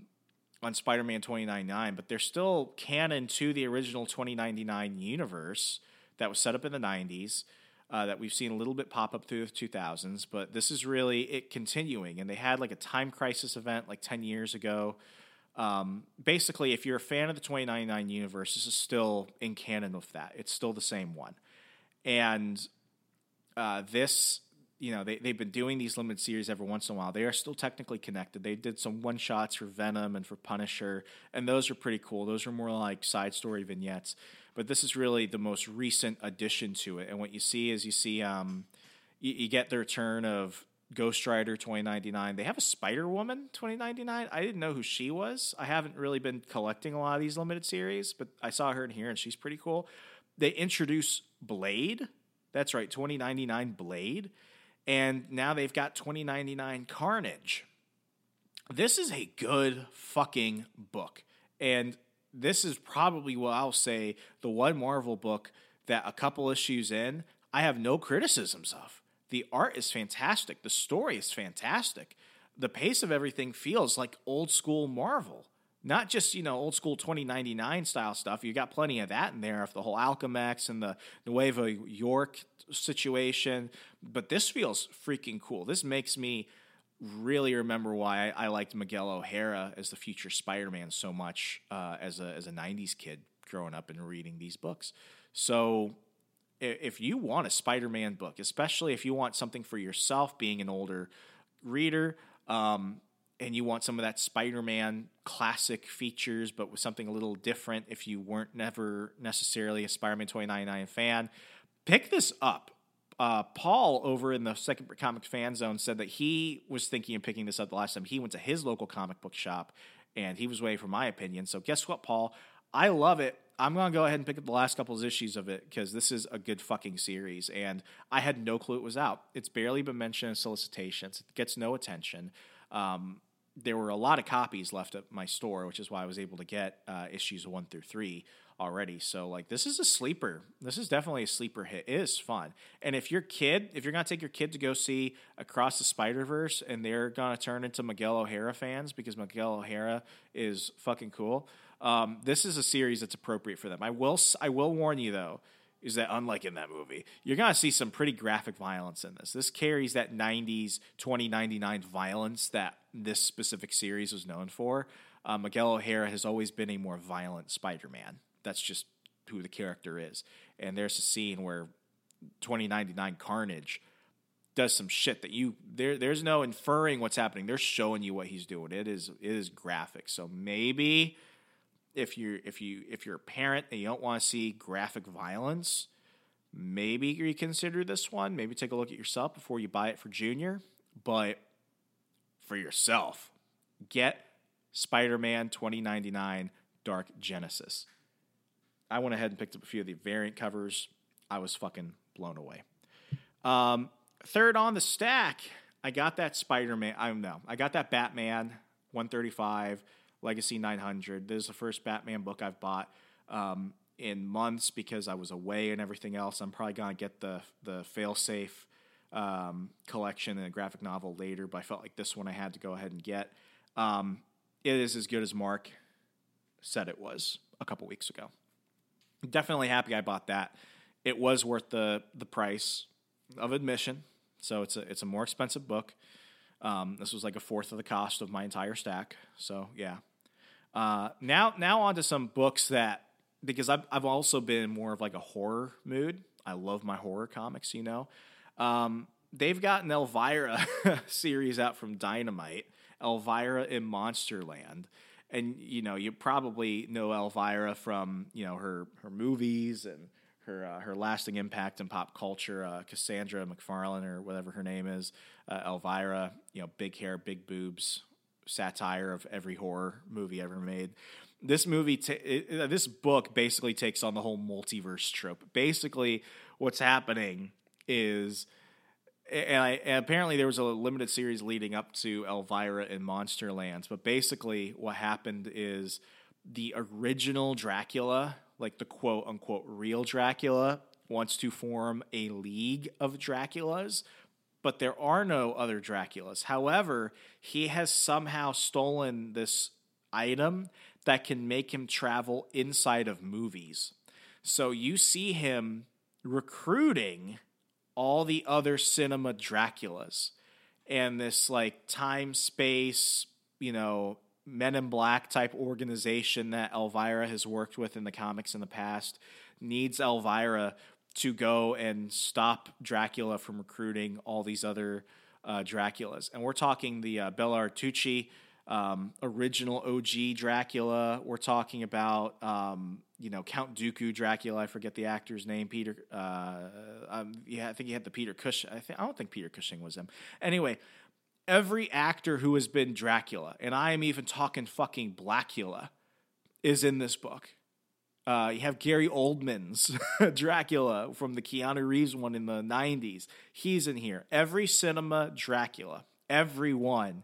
on Spider-Man 2099, but they're still canon to the original 2099 universe that was set up in the 90s. Uh, that we've seen a little bit pop up through the 2000s, but this is really it continuing. And they had like a time crisis event like 10 years ago. Um, basically, if you're a fan of the 2099 universe, this is still in canon with that. It's still the same one. And uh, this you know, they, they've been doing these limited series every once in a while. They are still technically connected. They did some one shots for Venom and for Punisher, and those are pretty cool. Those are more like side story vignettes. But this is really the most recent addition to it. And what you see is you see, um, you, you get the return of Ghost Rider 2099. They have a Spider Woman 2099. I didn't know who she was. I haven't really been collecting a lot of these limited series, but I saw her in here and she's pretty cool. They introduce Blade. That's right, 2099 Blade and now they've got 2099 Carnage. This is a good fucking book. And this is probably what I'll say the one Marvel book that a couple issues in, I have no criticisms of. The art is fantastic, the story is fantastic. The pace of everything feels like old school Marvel. Not just, you know, old school 2099 style stuff. You got plenty of that in there of the whole Alchemax and the Nueva York situation, but this feels freaking cool. This makes me really remember why I, I liked Miguel O'Hara as the future Spider-Man so much uh, as a as a '90s kid growing up and reading these books. So, if you want a Spider-Man book, especially if you want something for yourself, being an older reader. Um, and you want some of that Spider-Man classic features, but with something a little different. If you weren't never necessarily a Spider-Man 2099 fan, pick this up. Uh, Paul over in the Second Comic Fan Zone said that he was thinking of picking this up the last time he went to his local comic book shop, and he was waiting for my opinion. So guess what, Paul? I love it. I'm gonna go ahead and pick up the last couple of issues of it because this is a good fucking series, and I had no clue it was out. It's barely been mentioned in solicitations. It gets no attention. Um, there were a lot of copies left at my store, which is why I was able to get uh, issues one through three already. So like this is a sleeper. This is definitely a sleeper hit. It is fun. And if your kid, if you're gonna take your kid to go see Across the Spider Verse, and they're gonna turn into Miguel O'Hara fans because Miguel O'Hara is fucking cool. Um, this is a series that's appropriate for them. I will I will warn you though, is that unlike in that movie, you're gonna see some pretty graphic violence in this. This carries that '90s 2099 violence that this specific series was known for. Uh, Miguel O'Hara has always been a more violent Spider-Man. That's just who the character is. And there's a scene where 2099 Carnage does some shit that you there there's no inferring what's happening. They're showing you what he's doing. It is it is graphic. So maybe if you if you if you're a parent and you don't want to see graphic violence, maybe reconsider this one. Maybe take a look at yourself before you buy it for Junior. But for yourself, get Spider-Man 2099 Dark Genesis. I went ahead and picked up a few of the variant covers. I was fucking blown away. Um, third on the stack, I got that Spider Man. I don't know. I got that Batman 135 Legacy 900. This is the first Batman book I've bought um, in months because I was away and everything else. I'm probably gonna get the the failsafe um, collection and a graphic novel later, but I felt like this one I had to go ahead and get. Um, it is as good as Mark said it was a couple weeks ago. Definitely happy I bought that. It was worth the the price of admission, so it's a it's a more expensive book. Um, this was like a fourth of the cost of my entire stack. So yeah. Uh, now now on to some books that because I've I've also been more of like a horror mood. I love my horror comics, you know. Um, they've got an Elvira series out from Dynamite, Elvira in Monsterland. And you know, you probably know Elvira from, you know, her her movies and her uh, her lasting impact in pop culture. Uh, Cassandra McFarlane or whatever her name is, uh, Elvira. You know, big hair, big boobs, satire of every horror movie ever made. This movie, ta- it, this book basically takes on the whole multiverse trope. Basically, what's happening is. And, I, and apparently there was a limited series leading up to Elvira in Monsterlands, but basically what happened is the original Dracula like the quote unquote real Dracula, wants to form a league of Draculas, but there are no other Draculas. However, he has somehow stolen this item that can make him travel inside of movies. So you see him recruiting all the other cinema Draculas and this like time space, you know, Men in Black type organization that Elvira has worked with in the comics in the past needs Elvira to go and stop Dracula from recruiting all these other uh, Draculas. And we're talking the uh, Bela Artucci um, original OG Dracula. We're talking about um, you know Count Dooku Dracula. I forget the actor's name. Peter. Uh, um, yeah, I think he had the Peter Cushing. I, think, I don't think Peter Cushing was him. Anyway, every actor who has been Dracula, and I am even talking fucking Blackula, is in this book. Uh, you have Gary Oldman's Dracula from the Keanu Reeves one in the 90s. He's in here. Every cinema Dracula, every one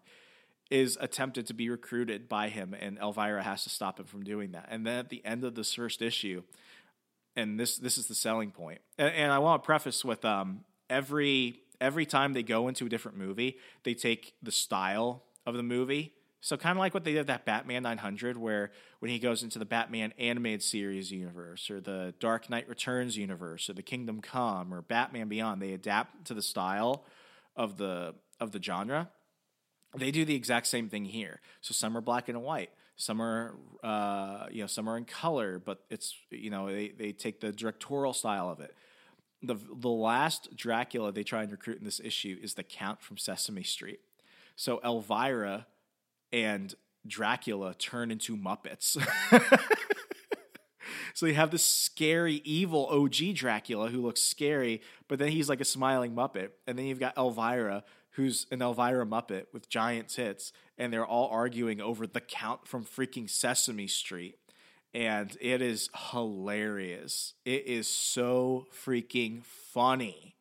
is attempted to be recruited by him, and Elvira has to stop him from doing that. And then at the end of this first issue, and this this is the selling point. And, and I want to preface with um, every every time they go into a different movie, they take the style of the movie. So kind of like what they did that Batman 900, where when he goes into the Batman animated series universe, or the Dark Knight Returns universe, or the Kingdom Come, or Batman Beyond, they adapt to the style of the of the genre. They do the exact same thing here. So some are black and white, some are uh, you know some are in color, but it's you know they they take the directorial style of it the the last Dracula they try and recruit in this issue is the Count from Sesame Street. So Elvira and Dracula turn into Muppets. so you have this scary, evil OG Dracula who looks scary, but then he's like a smiling Muppet. And then you've got Elvira, who's an Elvira Muppet with giant tits, and they're all arguing over the Count from freaking Sesame Street and it is hilarious. It is so freaking funny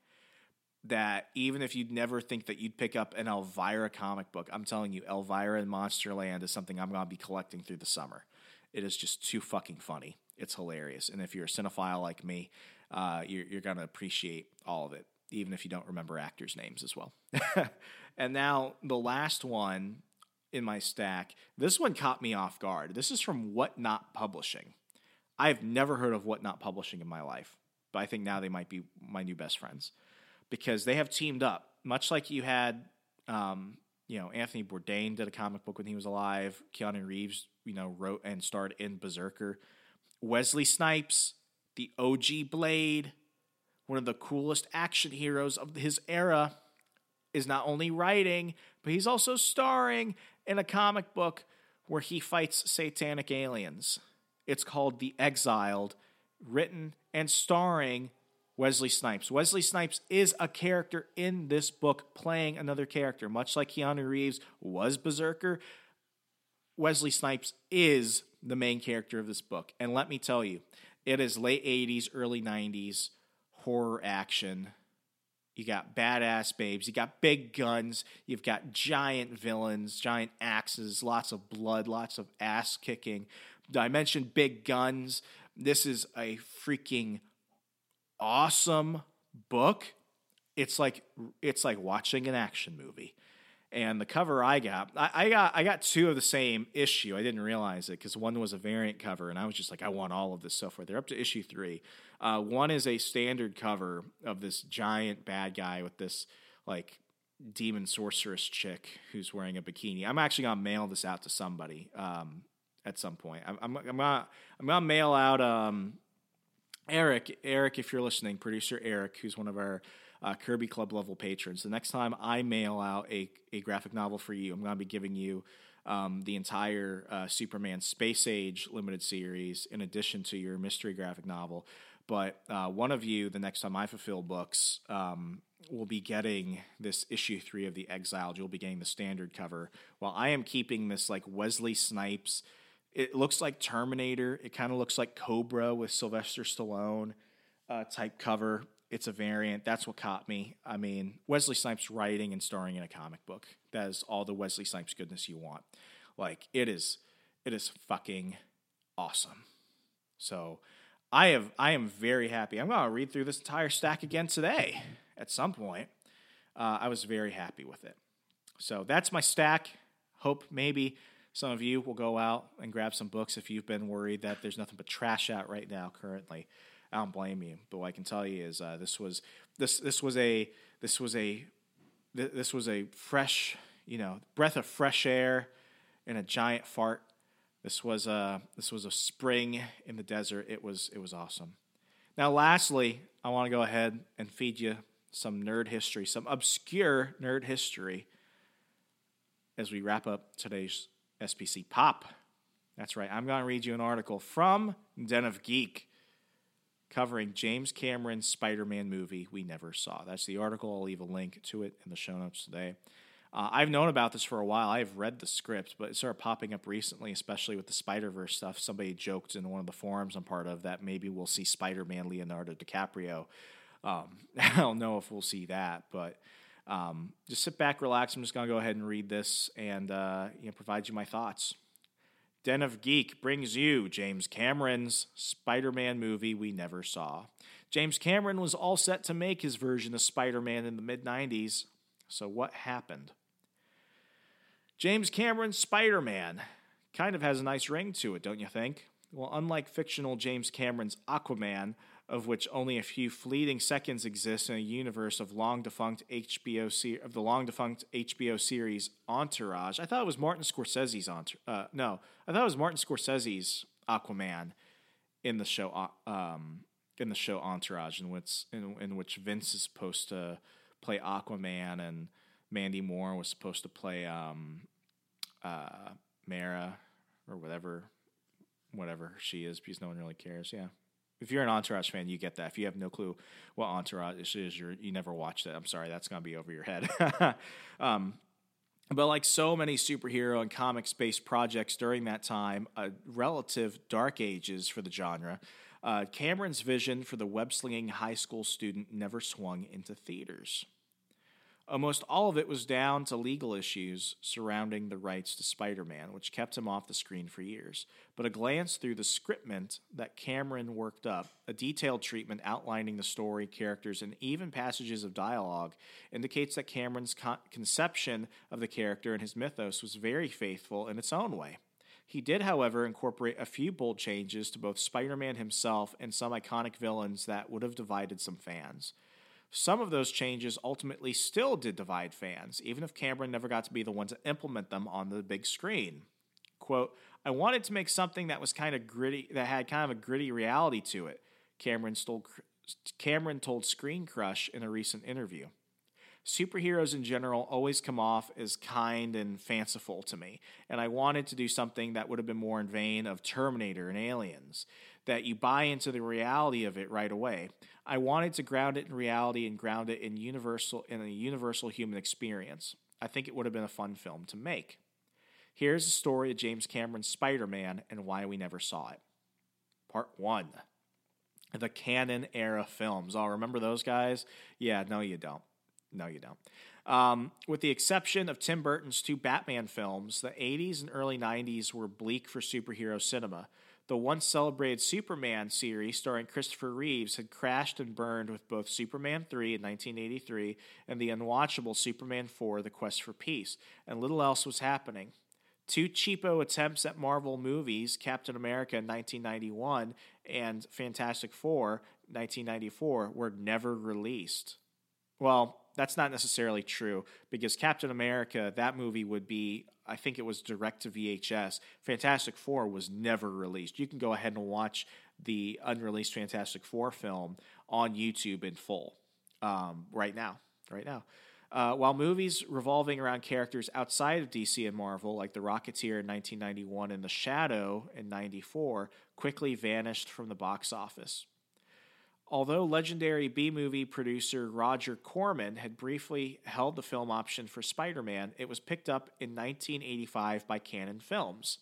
that even if you'd never think that you'd pick up an Elvira comic book, I'm telling you, Elvira and Monsterland is something I'm going to be collecting through the summer. It is just too fucking funny. It's hilarious. And if you're a cinephile like me, uh, you're, you're going to appreciate all of it, even if you don't remember actors' names as well. and now the last one in my stack. This one caught me off guard. This is from Whatnot Publishing. I've never heard of Whatnot Publishing in my life. but I think now they might be my new best friends because they have teamed up, much like you had, um, you know, Anthony Bourdain did a comic book when he was alive. Keanu Reeves, you know, wrote and starred in Berserker. Wesley Snipes, the OG Blade, one of the coolest action heroes of his era, is not only writing, but he's also starring in a comic book where he fights satanic aliens. It's called The Exiled, written and starring Wesley Snipes. Wesley Snipes is a character in this book playing another character, much like Keanu Reeves was Berserker. Wesley Snipes is the main character of this book. And let me tell you, it is late 80s, early 90s horror action. You got badass babes, you got big guns, you've got giant villains, giant axes, lots of blood, lots of ass kicking. I mentioned big guns. This is a freaking awesome book. It's like it's like watching an action movie. And the cover I got, I, I got I got two of the same issue. I didn't realize it because one was a variant cover, and I was just like, I want all of this so far. They're up to issue three. Uh, one is a standard cover of this giant bad guy with this like demon sorceress chick who's wearing a bikini. I'm actually gonna mail this out to somebody um, at some point. I'm, I'm, I'm gonna I'm gonna mail out um, Eric, Eric, if you're listening, producer Eric, who's one of our uh, Kirby Club level patrons. The next time I mail out a, a graphic novel for you, I'm to be giving you um, the entire uh, Superman Space Age limited series in addition to your mystery graphic novel. But uh, one of you, the next time I fulfill books, um, will be getting this issue three of The Exiled. You'll be getting the standard cover, while I am keeping this like Wesley Snipes it looks like Terminator. It kind of looks like Cobra with Sylvester Stallone uh, type cover. It's a variant. That's what caught me. I mean, Wesley Snipes writing and starring in a comic book. That is all the Wesley Snipes goodness you want. Like it is, it is fucking awesome. So, I have I am very happy. I'm going to read through this entire stack again today. At some point, uh, I was very happy with it. So that's my stack. Hope maybe some of you will go out and grab some books if you've been worried that there's nothing but trash out right now currently. I don't blame you, but what I can tell you is uh, this was this this was a this was a this was a fresh you know breath of fresh air in a giant fart. This was a this was a spring in the desert. It was it was awesome. Now, lastly, I want to go ahead and feed you some nerd history, some obscure nerd history, as we wrap up today's SPC Pop. That's right. I'm going to read you an article from Den of Geek covering James Cameron's Spider Man movie we never saw. That's the article. I'll leave a link to it in the show notes today. Uh, I've known about this for a while. I've read the script, but it started popping up recently, especially with the Spider Verse stuff. Somebody joked in one of the forums I'm part of that maybe we'll see Spider Man Leonardo DiCaprio. Um, I don't know if we'll see that, but um, just sit back, relax. I'm just going to go ahead and read this and uh, you know, provide you my thoughts. Den of Geek brings you James Cameron's Spider Man movie we never saw. James Cameron was all set to make his version of Spider Man in the mid 90s. So, what happened? James Cameron's Spider Man kind of has a nice ring to it, don't you think? Well, unlike fictional James Cameron's Aquaman, of which only a few fleeting seconds exist in a universe of long defunct HBO se- of the long defunct HBO series Entourage. I thought it was Martin Scorsese's Entourage. Uh, no, I thought it was Martin Scorsese's Aquaman in the show uh, um, in the show Entourage, in which in, in which Vince is supposed to play Aquaman and Mandy Moore was supposed to play um, uh, Mera or whatever whatever she is because no one really cares. Yeah if you're an Entourage fan, you get that. If you have no clue what Entourage is, you're, you never watched it. I'm sorry, that's gonna be over your head. um, but like so many superhero and comics based projects during that time, uh, relative dark ages for the genre, uh, Cameron's vision for the web slinging high school student never swung into theaters. Almost all of it was down to legal issues surrounding the rights to Spider Man, which kept him off the screen for years. But a glance through the scriptment that Cameron worked up, a detailed treatment outlining the story, characters, and even passages of dialogue, indicates that Cameron's con- conception of the character and his mythos was very faithful in its own way. He did, however, incorporate a few bold changes to both Spider Man himself and some iconic villains that would have divided some fans. Some of those changes ultimately still did divide fans, even if Cameron never got to be the one to implement them on the big screen. Quote, I wanted to make something that was kind of gritty, that had kind of a gritty reality to it, Cameron, stole, Cameron told Screen Crush in a recent interview superheroes in general always come off as kind and fanciful to me. And I wanted to do something that would have been more in vein of Terminator and Aliens, that you buy into the reality of it right away. I wanted to ground it in reality and ground it in universal in a universal human experience. I think it would have been a fun film to make. Here's the story of James Cameron's Spider-Man and why we never saw it. Part 1. The Cannon era films. Oh, remember those guys? Yeah, no you don't. No, you don't. Um, with the exception of Tim Burton's two Batman films, the 80s and early 90s were bleak for superhero cinema. The once celebrated Superman series starring Christopher Reeves had crashed and burned with both Superman 3 in 1983 and the unwatchable Superman 4 The Quest for Peace, and little else was happening. Two cheapo attempts at Marvel movies, Captain America in 1991 and Fantastic Four 1994, were never released. Well, that's not necessarily true because Captain America, that movie would be, I think it was direct to VHS. Fantastic Four was never released. You can go ahead and watch the unreleased Fantastic Four film on YouTube in full um, right now. Right now. Uh, while movies revolving around characters outside of DC and Marvel, like The Rocketeer in 1991 and The Shadow in 94, quickly vanished from the box office. Although legendary B movie producer Roger Corman had briefly held the film option for Spider Man, it was picked up in 1985 by Cannon Films.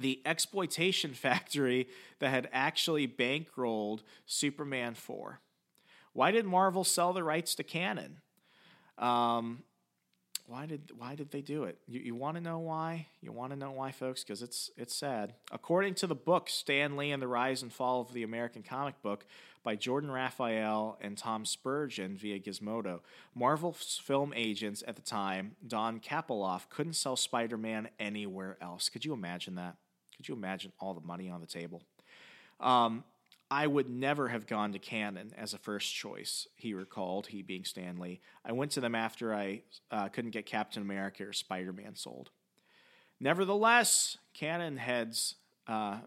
The exploitation factory that had actually bankrolled Superman 4. Why did Marvel sell the rights to Cannon? Um, why did why did they do it? You, you want to know why? You want to know why, folks? Because it's it's sad. According to the book Stan Lee and the Rise and Fall of the American Comic Book by Jordan Raphael and Tom Spurgeon via Gizmodo, Marvel's film agents at the time, Don Kapoloff, couldn't sell Spider-Man anywhere else. Could you imagine that? Could you imagine all the money on the table? Um, I would never have gone to Cannon as a first choice, he recalled, he being Stan Lee. I went to them after I uh, couldn't get Captain America or Spider Man sold. Nevertheless, Cannon heads uh,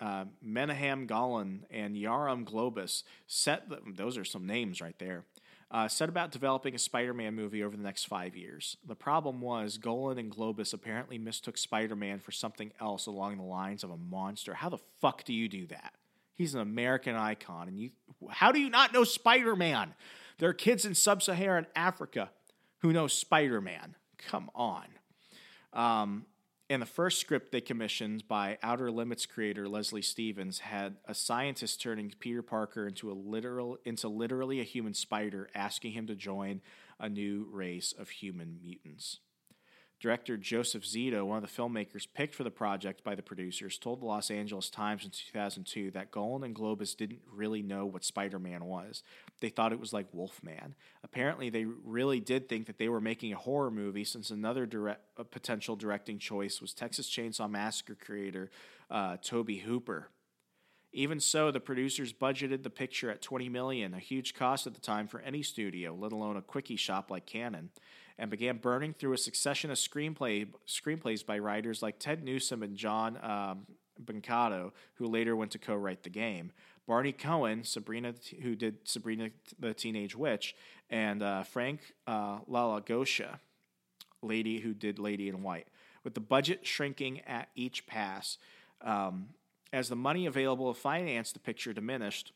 uh, Menahem Golan and Yoram Globus set the, those are some names right there. Uh, set about developing a Spider Man movie over the next five years. The problem was Golan and Globus apparently mistook Spider Man for something else along the lines of a monster. How the fuck do you do that? He's an American icon. And you, how do you not know Spider Man? There are kids in sub Saharan Africa who know Spider Man. Come on. Um, and the first script they commissioned by Outer Limits creator Leslie Stevens had a scientist turning Peter Parker into a literal into literally a human spider, asking him to join a new race of human mutants. Director Joseph Zito, one of the filmmakers picked for the project by the producers, told the Los Angeles Times in 2002 that Golan and Globus didn't really know what Spider Man was. They thought it was like Wolfman. Apparently, they really did think that they were making a horror movie, since another direct, potential directing choice was Texas Chainsaw Massacre creator uh, Tobe Hooper. Even so, the producers budgeted the picture at 20 million, a huge cost at the time for any studio, let alone a quickie shop like Cannon and began burning through a succession of screenplay, screenplays by writers like Ted Newsom and John um, Brancato, who later went to co-write the game. Barney Cohen, Sabrina, who did Sabrina the Teenage Witch, and uh, Frank uh, Gosha, lady who did Lady in White. With the budget shrinking at each pass, um, as the money available to finance the picture diminished,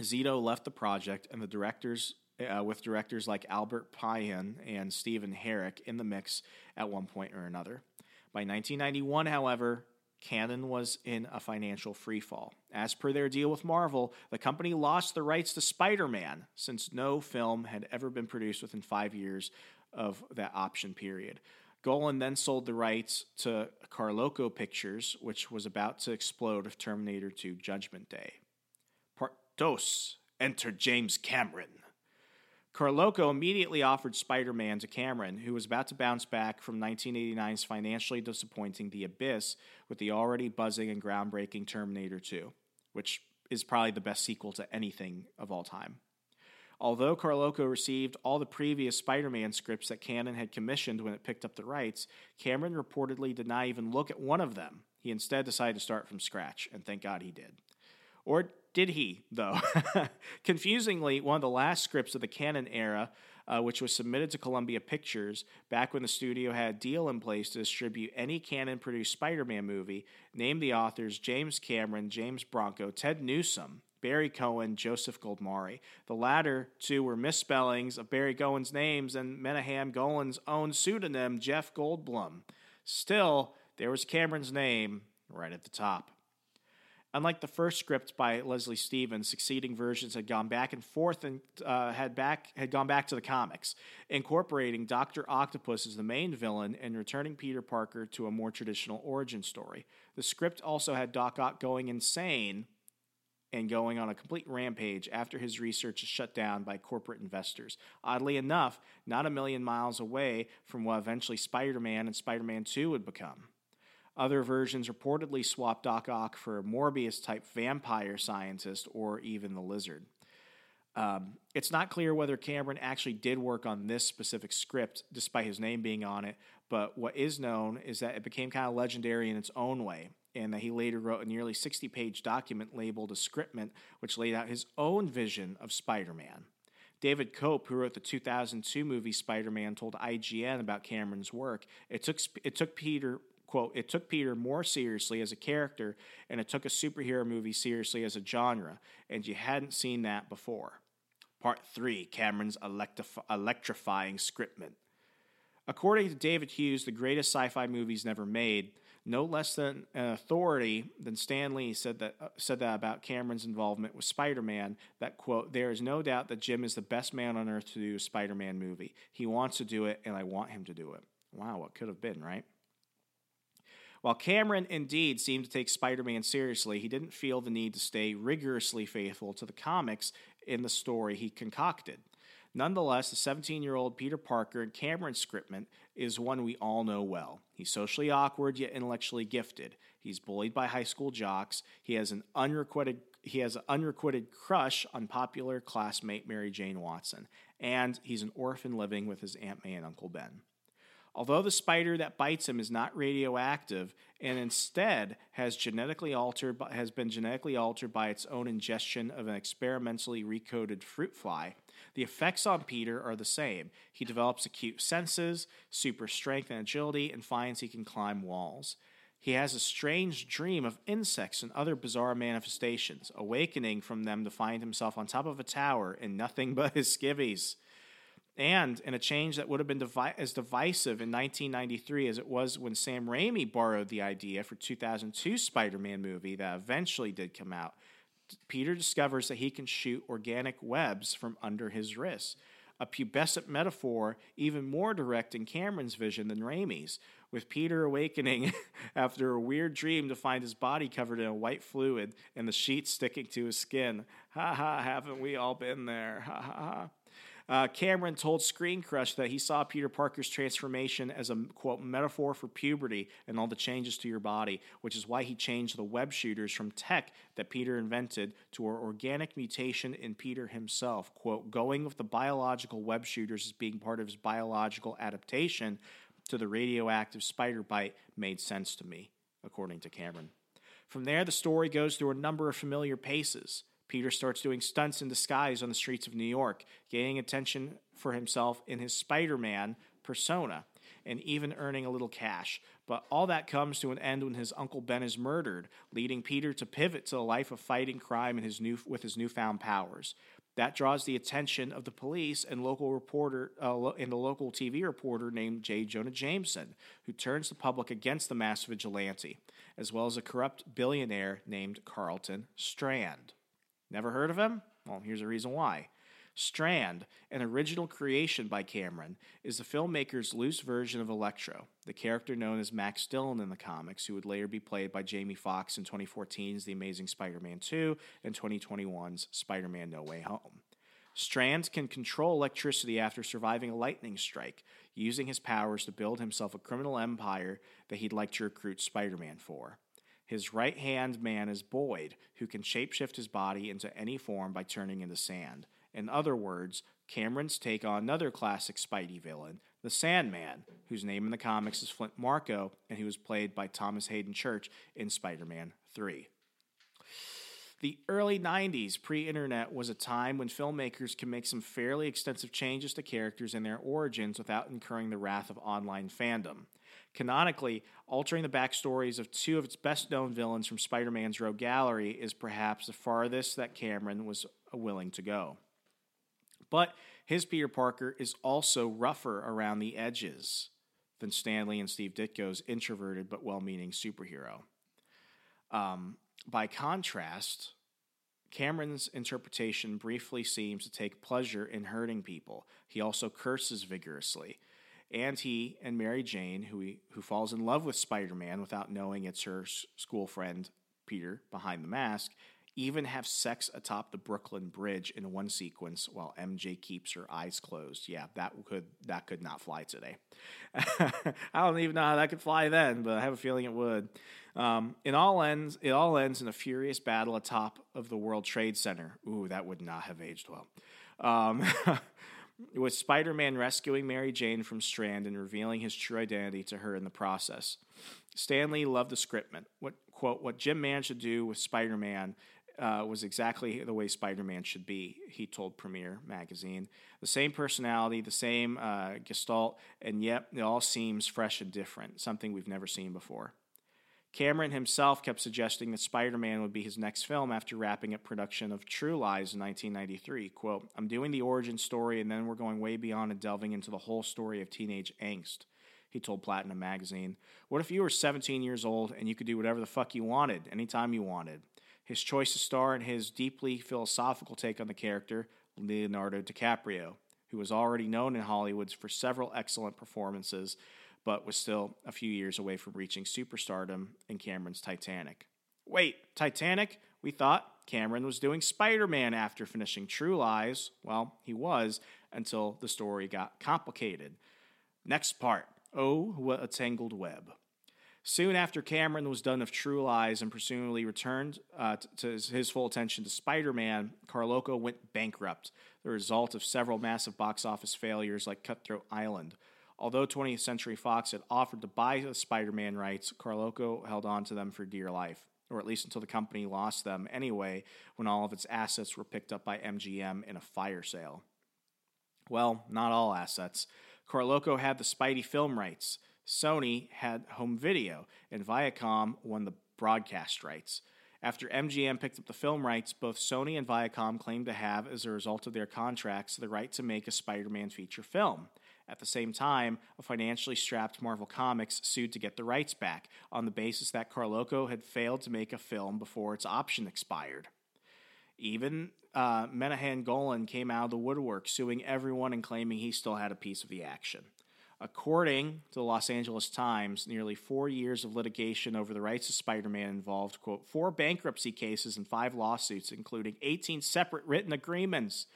Zito left the project, and the directors uh, with directors like Albert Pyun and Stephen Herek in the mix at one point or another. By 1991, however, Cannon was in a financial freefall. As per their deal with Marvel, the company lost the rights to Spider Man since no film had ever been produced within five years of that option period. Golan then sold the rights to Carolco Pictures, which was about to explode with Terminator 2 Judgment Day. Part dos, enter James Cameron. Carolco immediately offered Spider Man to Cameron, who was about to bounce back from 1989's financially disappointing The Abyss with the already buzzing and groundbreaking Terminator 2, which is probably the best sequel to anything of all time. Although Carolco received all the previous Spider Man scripts that Cannon had commissioned when it picked up the rights, Cameron reportedly did not even look at one of them. He instead decided to start from scratch, and thank God he did. Or did he, though? Confusingly, one of the last scripts of the Cannon era, uh, which was submitted to Columbia Pictures back when the studio had a deal in place to distribute any Cannon produced Spider Man movie, named the authors James Cameron, James Bronco, Ted Newsom, Barry Cohen, Joseph Goldmari. The latter two were misspellings of Barry Cohen's names and Menahem Golan's own pseudonym, Jeff Goldblum. Still, there was Cameron's name right at the top. Unlike the first script by Leslie Stevens, succeeding versions had gone back and forth and uh, had back had gone back to the comics, incorporating Doctor Octopus as the main villain and returning Peter Parker to a more traditional origin story. The script also had Doc Ock going insane and going on a complete rampage after his research is shut down by corporate investors. Oddly enough, not a million miles away from what eventually Spider Man and Spider Man 2 would become. Other versions reportedly swapped Doc Ock for a Morbius type vampire scientist or even the lizard. Um, it's not clear whether Cameron actually did work on this specific script, despite his name being on it, but what is known is that it became kind of legendary in its own way, and that he later wrote a nearly 60 page document labeled a scriptment, which laid out his own vision of Spider Man. David Koepp, who wrote the 2002 movie Spider Man, told IGN about Cameron's work. It took, it took Peter quote, it took Peter more seriously as a character and it took a superhero movie seriously as a genre, and you hadn't seen that before. Part 3 Cameron's electrif- electrifying scriptment. According to David Hughes, the greatest sci fi movies never made, no less than an authority than Stan Lee said that, uh, said that about Cameron's involvement with Spider Man that, quote, there is no doubt that Jim is the best man on earth to do a Spider Man movie. He wants to do it, and I want him to do it. Wow, what could have been, right? While Cameron indeed seemed to take Spider Man seriously, he didn't feel the need to stay rigorously faithful to the comics in the story he concocted. Nonetheless, the 17 year old Peter Parker in Cameron's scriptment is one we all know well. He's socially awkward yet intellectually gifted. He's bullied by high school jocks. He has an unrequited he has an unrequited crush on popular classmate Mary Jane Watson, and he's an orphan living with his Aunt May and Uncle Ben. Although the spider that bites him is not radioactive and instead has genetically altered has been genetically altered by its own ingestion of an experimentally recoded fruit fly, the effects on Peter are the same. He develops acute senses, super strength and agility, and finds he can climb walls. He has a strange dream of insects and other bizarre manifestations, awakening from them to find himself on top of a tower in nothing but his skivvies and in a change that would have been devi- as divisive in 1993 as it was when Sam Raimi borrowed the idea for 2002 Spider-Man movie that eventually did come out. Peter discovers that he can shoot organic webs from under his wrists, a pubescent metaphor even more direct in Cameron's vision than Raimi's, with Peter awakening after a weird dream to find his body covered in a white fluid and the sheets sticking to his skin. Ha ha, haven't we all been there? Ha ha ha. Uh, Cameron told Screen Crush that he saw Peter Parker's transformation as a quote metaphor for puberty and all the changes to your body, which is why he changed the web shooters from tech that Peter invented to an organic mutation in Peter himself. Quote, going with the biological web shooters as being part of his biological adaptation to the radioactive spider bite made sense to me, according to Cameron. From there, the story goes through a number of familiar paces. Peter starts doing stunts in disguise on the streets of New York, gaining attention for himself in his Spider Man persona, and even earning a little cash. But all that comes to an end when his Uncle Ben is murdered, leading Peter to pivot to a life of fighting crime in his new, with his newfound powers. That draws the attention of the police and local reporter uh, and the local TV reporter named J. Jonah Jameson, who turns the public against the mass vigilante, as well as a corrupt billionaire named Carlton Strand. Never heard of him? Well, here's a reason why. Strand, an original creation by Cameron, is the filmmaker's loose version of Electro, the character known as Max Dillon in the comics, who would later be played by Jamie Foxx in 2014's The Amazing Spider Man 2 and 2021's Spider Man No Way Home. Strand can control electricity after surviving a lightning strike, using his powers to build himself a criminal empire that he'd like to recruit Spider Man for. His right hand man is Boyd, who can shapeshift his body into any form by turning into sand. In other words, Cameron's take on another classic Spidey villain, the Sandman, whose name in the comics is Flint Marko, and he was played by Thomas Haden Church in Spider Man 3. The early 90s, pre internet, was a time when filmmakers could make some fairly extensive changes to characters and their origins without incurring the wrath of online fandom. Canonically, altering the backstories of two of its best known villains from Spider Man's Rogue Gallery is perhaps the farthest that Cameron was willing to go. But his Peter Parker is also rougher around the edges than Stan Lee and Steve Ditko's introverted but well meaning superhero. Um, by contrast, Cameron's interpretation briefly seems to take pleasure in hurting people. He also curses vigorously. And he and Mary Jane, who, he, who falls in love with Spider Man without knowing it's her school friend Peter behind the mask, even have sex atop the Brooklyn Bridge in one sequence while MJ keeps her eyes closed. Yeah, that could that could not fly today. I don't even know how that could fly then, but I have a feeling it would. Um, it all ends. It all ends in a furious battle atop of the World Trade Center. Ooh, that would not have aged well. Um, with Spider-Man rescuing Mary Jane from Strand and revealing his true identity to her in the process. Stan Lee loved the scriptment. What quote? What Jim managed to do with Spider-Man uh, was exactly the way Spider Man should be, he told Premiere magazine. The same personality, the same uh, gestalt, and yet it all seems fresh and different, something we've never seen before. Cameron himself kept suggesting that Spider Man would be his next film after wrapping up production of True Lies in 1993. Quote, I'm doing the origin story, and then we're going way beyond and delving into the whole story of teenage angst. He told Platinum Magazine. What if you were 17 years old and you could do whatever the fuck you wanted, anytime you wanted? His choice to star in his deeply philosophical take on the character, Leonardo DiCaprio, who was already known in Hollywood for several excellent performances, but was still a few years away from reaching superstardom in Cameron's Titanic. Wait, Titanic? We thought Cameron was doing Spider Man after finishing True Lies. Well, he was until the story got complicated. Next part. Oh, what a tangled web. Soon after Cameron was done with True Lies and presumably returned uh, to his full attention to Spider Man, Carolco went bankrupt, the result of several massive box office failures like Cutthroat Island. Although 20th Century Fox had offered to buy the Spider Man rights, Carolco held on to them for dear life, or at least until the company lost them anyway when all of its assets were picked up by MGM in a fire sale. Well, not all assets. Carolco had the Spidey film rights. Sony had home video, and Viacom won the broadcast rights. After MGM picked up the film rights, both Sony and Viacom claimed to have, as a result of their contracts, the right to make a Spider Man feature film. At the same time, a financially strapped Marvel Comics sued to get the rights back on the basis that Carolco had failed to make a film before its option expired. Even uh, Menahem Golan came out of the woodwork, suing everyone and claiming he still had a piece of the action. According to the Los Angeles Times, nearly four years of litigation over the rights of Spider Man involved, quote, four bankruptcy cases and five lawsuits, including 18 separate written agreements.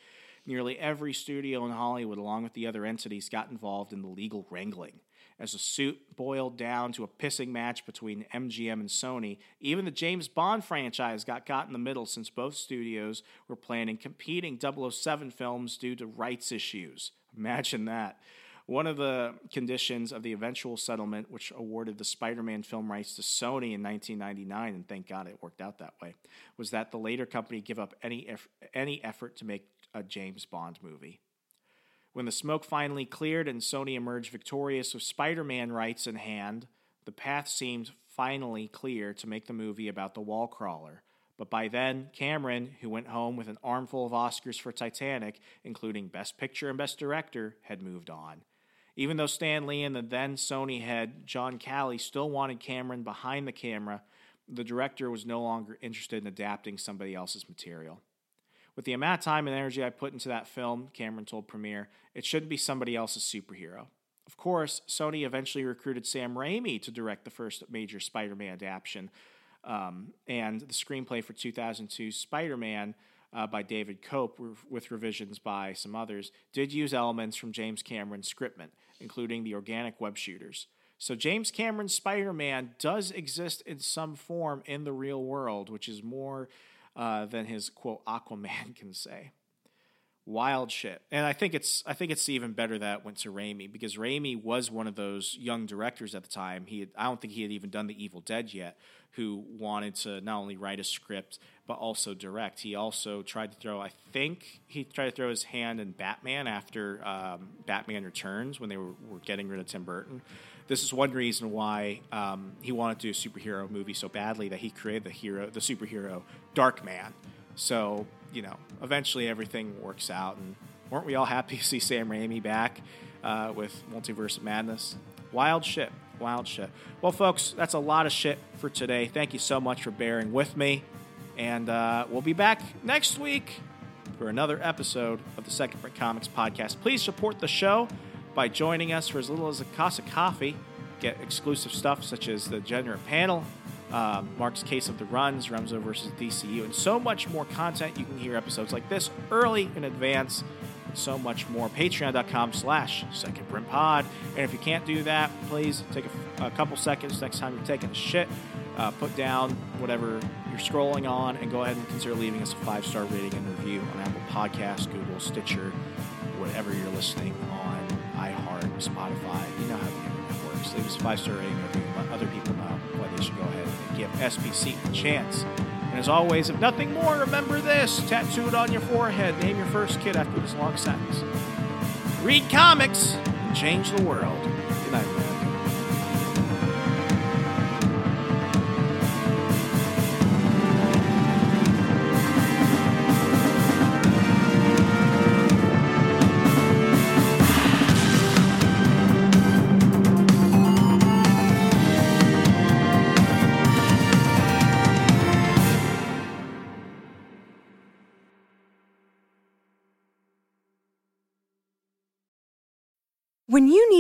Nearly every studio in Hollywood, along with the other entities, got involved in the legal wrangling. As the suit boiled down to a pissing match between MGM and Sony, even the James Bond franchise got caught in the middle since both studios were planning competing 007 films due to rights issues. Imagine that. One of the conditions of the eventual settlement, which awarded the Spider Man film rights to Sony in 1999, and thank God it worked out that way, was that the later company give up any, eff- any effort to make a James Bond movie. When the smoke finally cleared and Sony emerged victorious with Spider Man rights in hand, the path seemed finally clear to make the movie about the wall crawler. But by then, Cameron, who went home with an armful of Oscars for Titanic, including Best Picture and Best Director, had moved on. Even though Stan Lee and the then Sony head, John Calley, still wanted Cameron behind the camera, the director was no longer interested in adapting somebody else's material. With the amount of time and energy I put into that film, Cameron told Premiere, it shouldn't be somebody else's superhero. Of course, Sony eventually recruited Sam Raimi to direct the first major Spider Man adaptation, um, and the screenplay for 2002 Spider Man uh, by David Koepp, with revisions by some others, did use elements from James Cameron's scriptment, including the organic web shooters. So James Cameron's Spider-Man does exist in some form in the real world, which is more uh, than his quote Aquaman can say. Wild shit, and I think it's I think it's even better that went to Raimi because Raimi was one of those young directors at the time. He had, I don't think he had even done the Evil Dead yet, who wanted to not only write a script but also direct. He also tried to throw, I think he tried to throw his hand in Batman after um, Batman Returns when they were, were, getting rid of Tim Burton. This is one reason why um, he wanted to do a superhero movie so badly that he created the hero, the superhero Darkman. So you know, eventually everything works out, and weren't we all happy to see Sam Raimi back uh, with Multiverse of Madness? Wild shit. Wild shit. Well, folks, that's a lot of shit for today. Thank you so much for bearing with me. And uh, we'll be back next week for another episode of the Second Print Comics podcast. Please support the show by joining us for as little as a cost of coffee. Get exclusive stuff such as the Degenerate panel, um, Mark's Case of the Runs, Remso versus DCU, and so much more content. You can hear episodes like this early in advance so much more. Patreon.com slash Second Print Pod. And if you can't do that, please take a, a couple seconds next time you're taking a shit. Uh, put down whatever you're scrolling on and go ahead and consider leaving us a five star rating and review on Apple Podcasts, Google, Stitcher, whatever you're listening on, iHeart, Spotify. You know how the internet works. Leave us a five star rating review. Let other people know why they should go ahead and give SPC a chance. And as always, if nothing more, remember this tattooed on your forehead. Name your first kid after this long sentence. Read comics and change the world.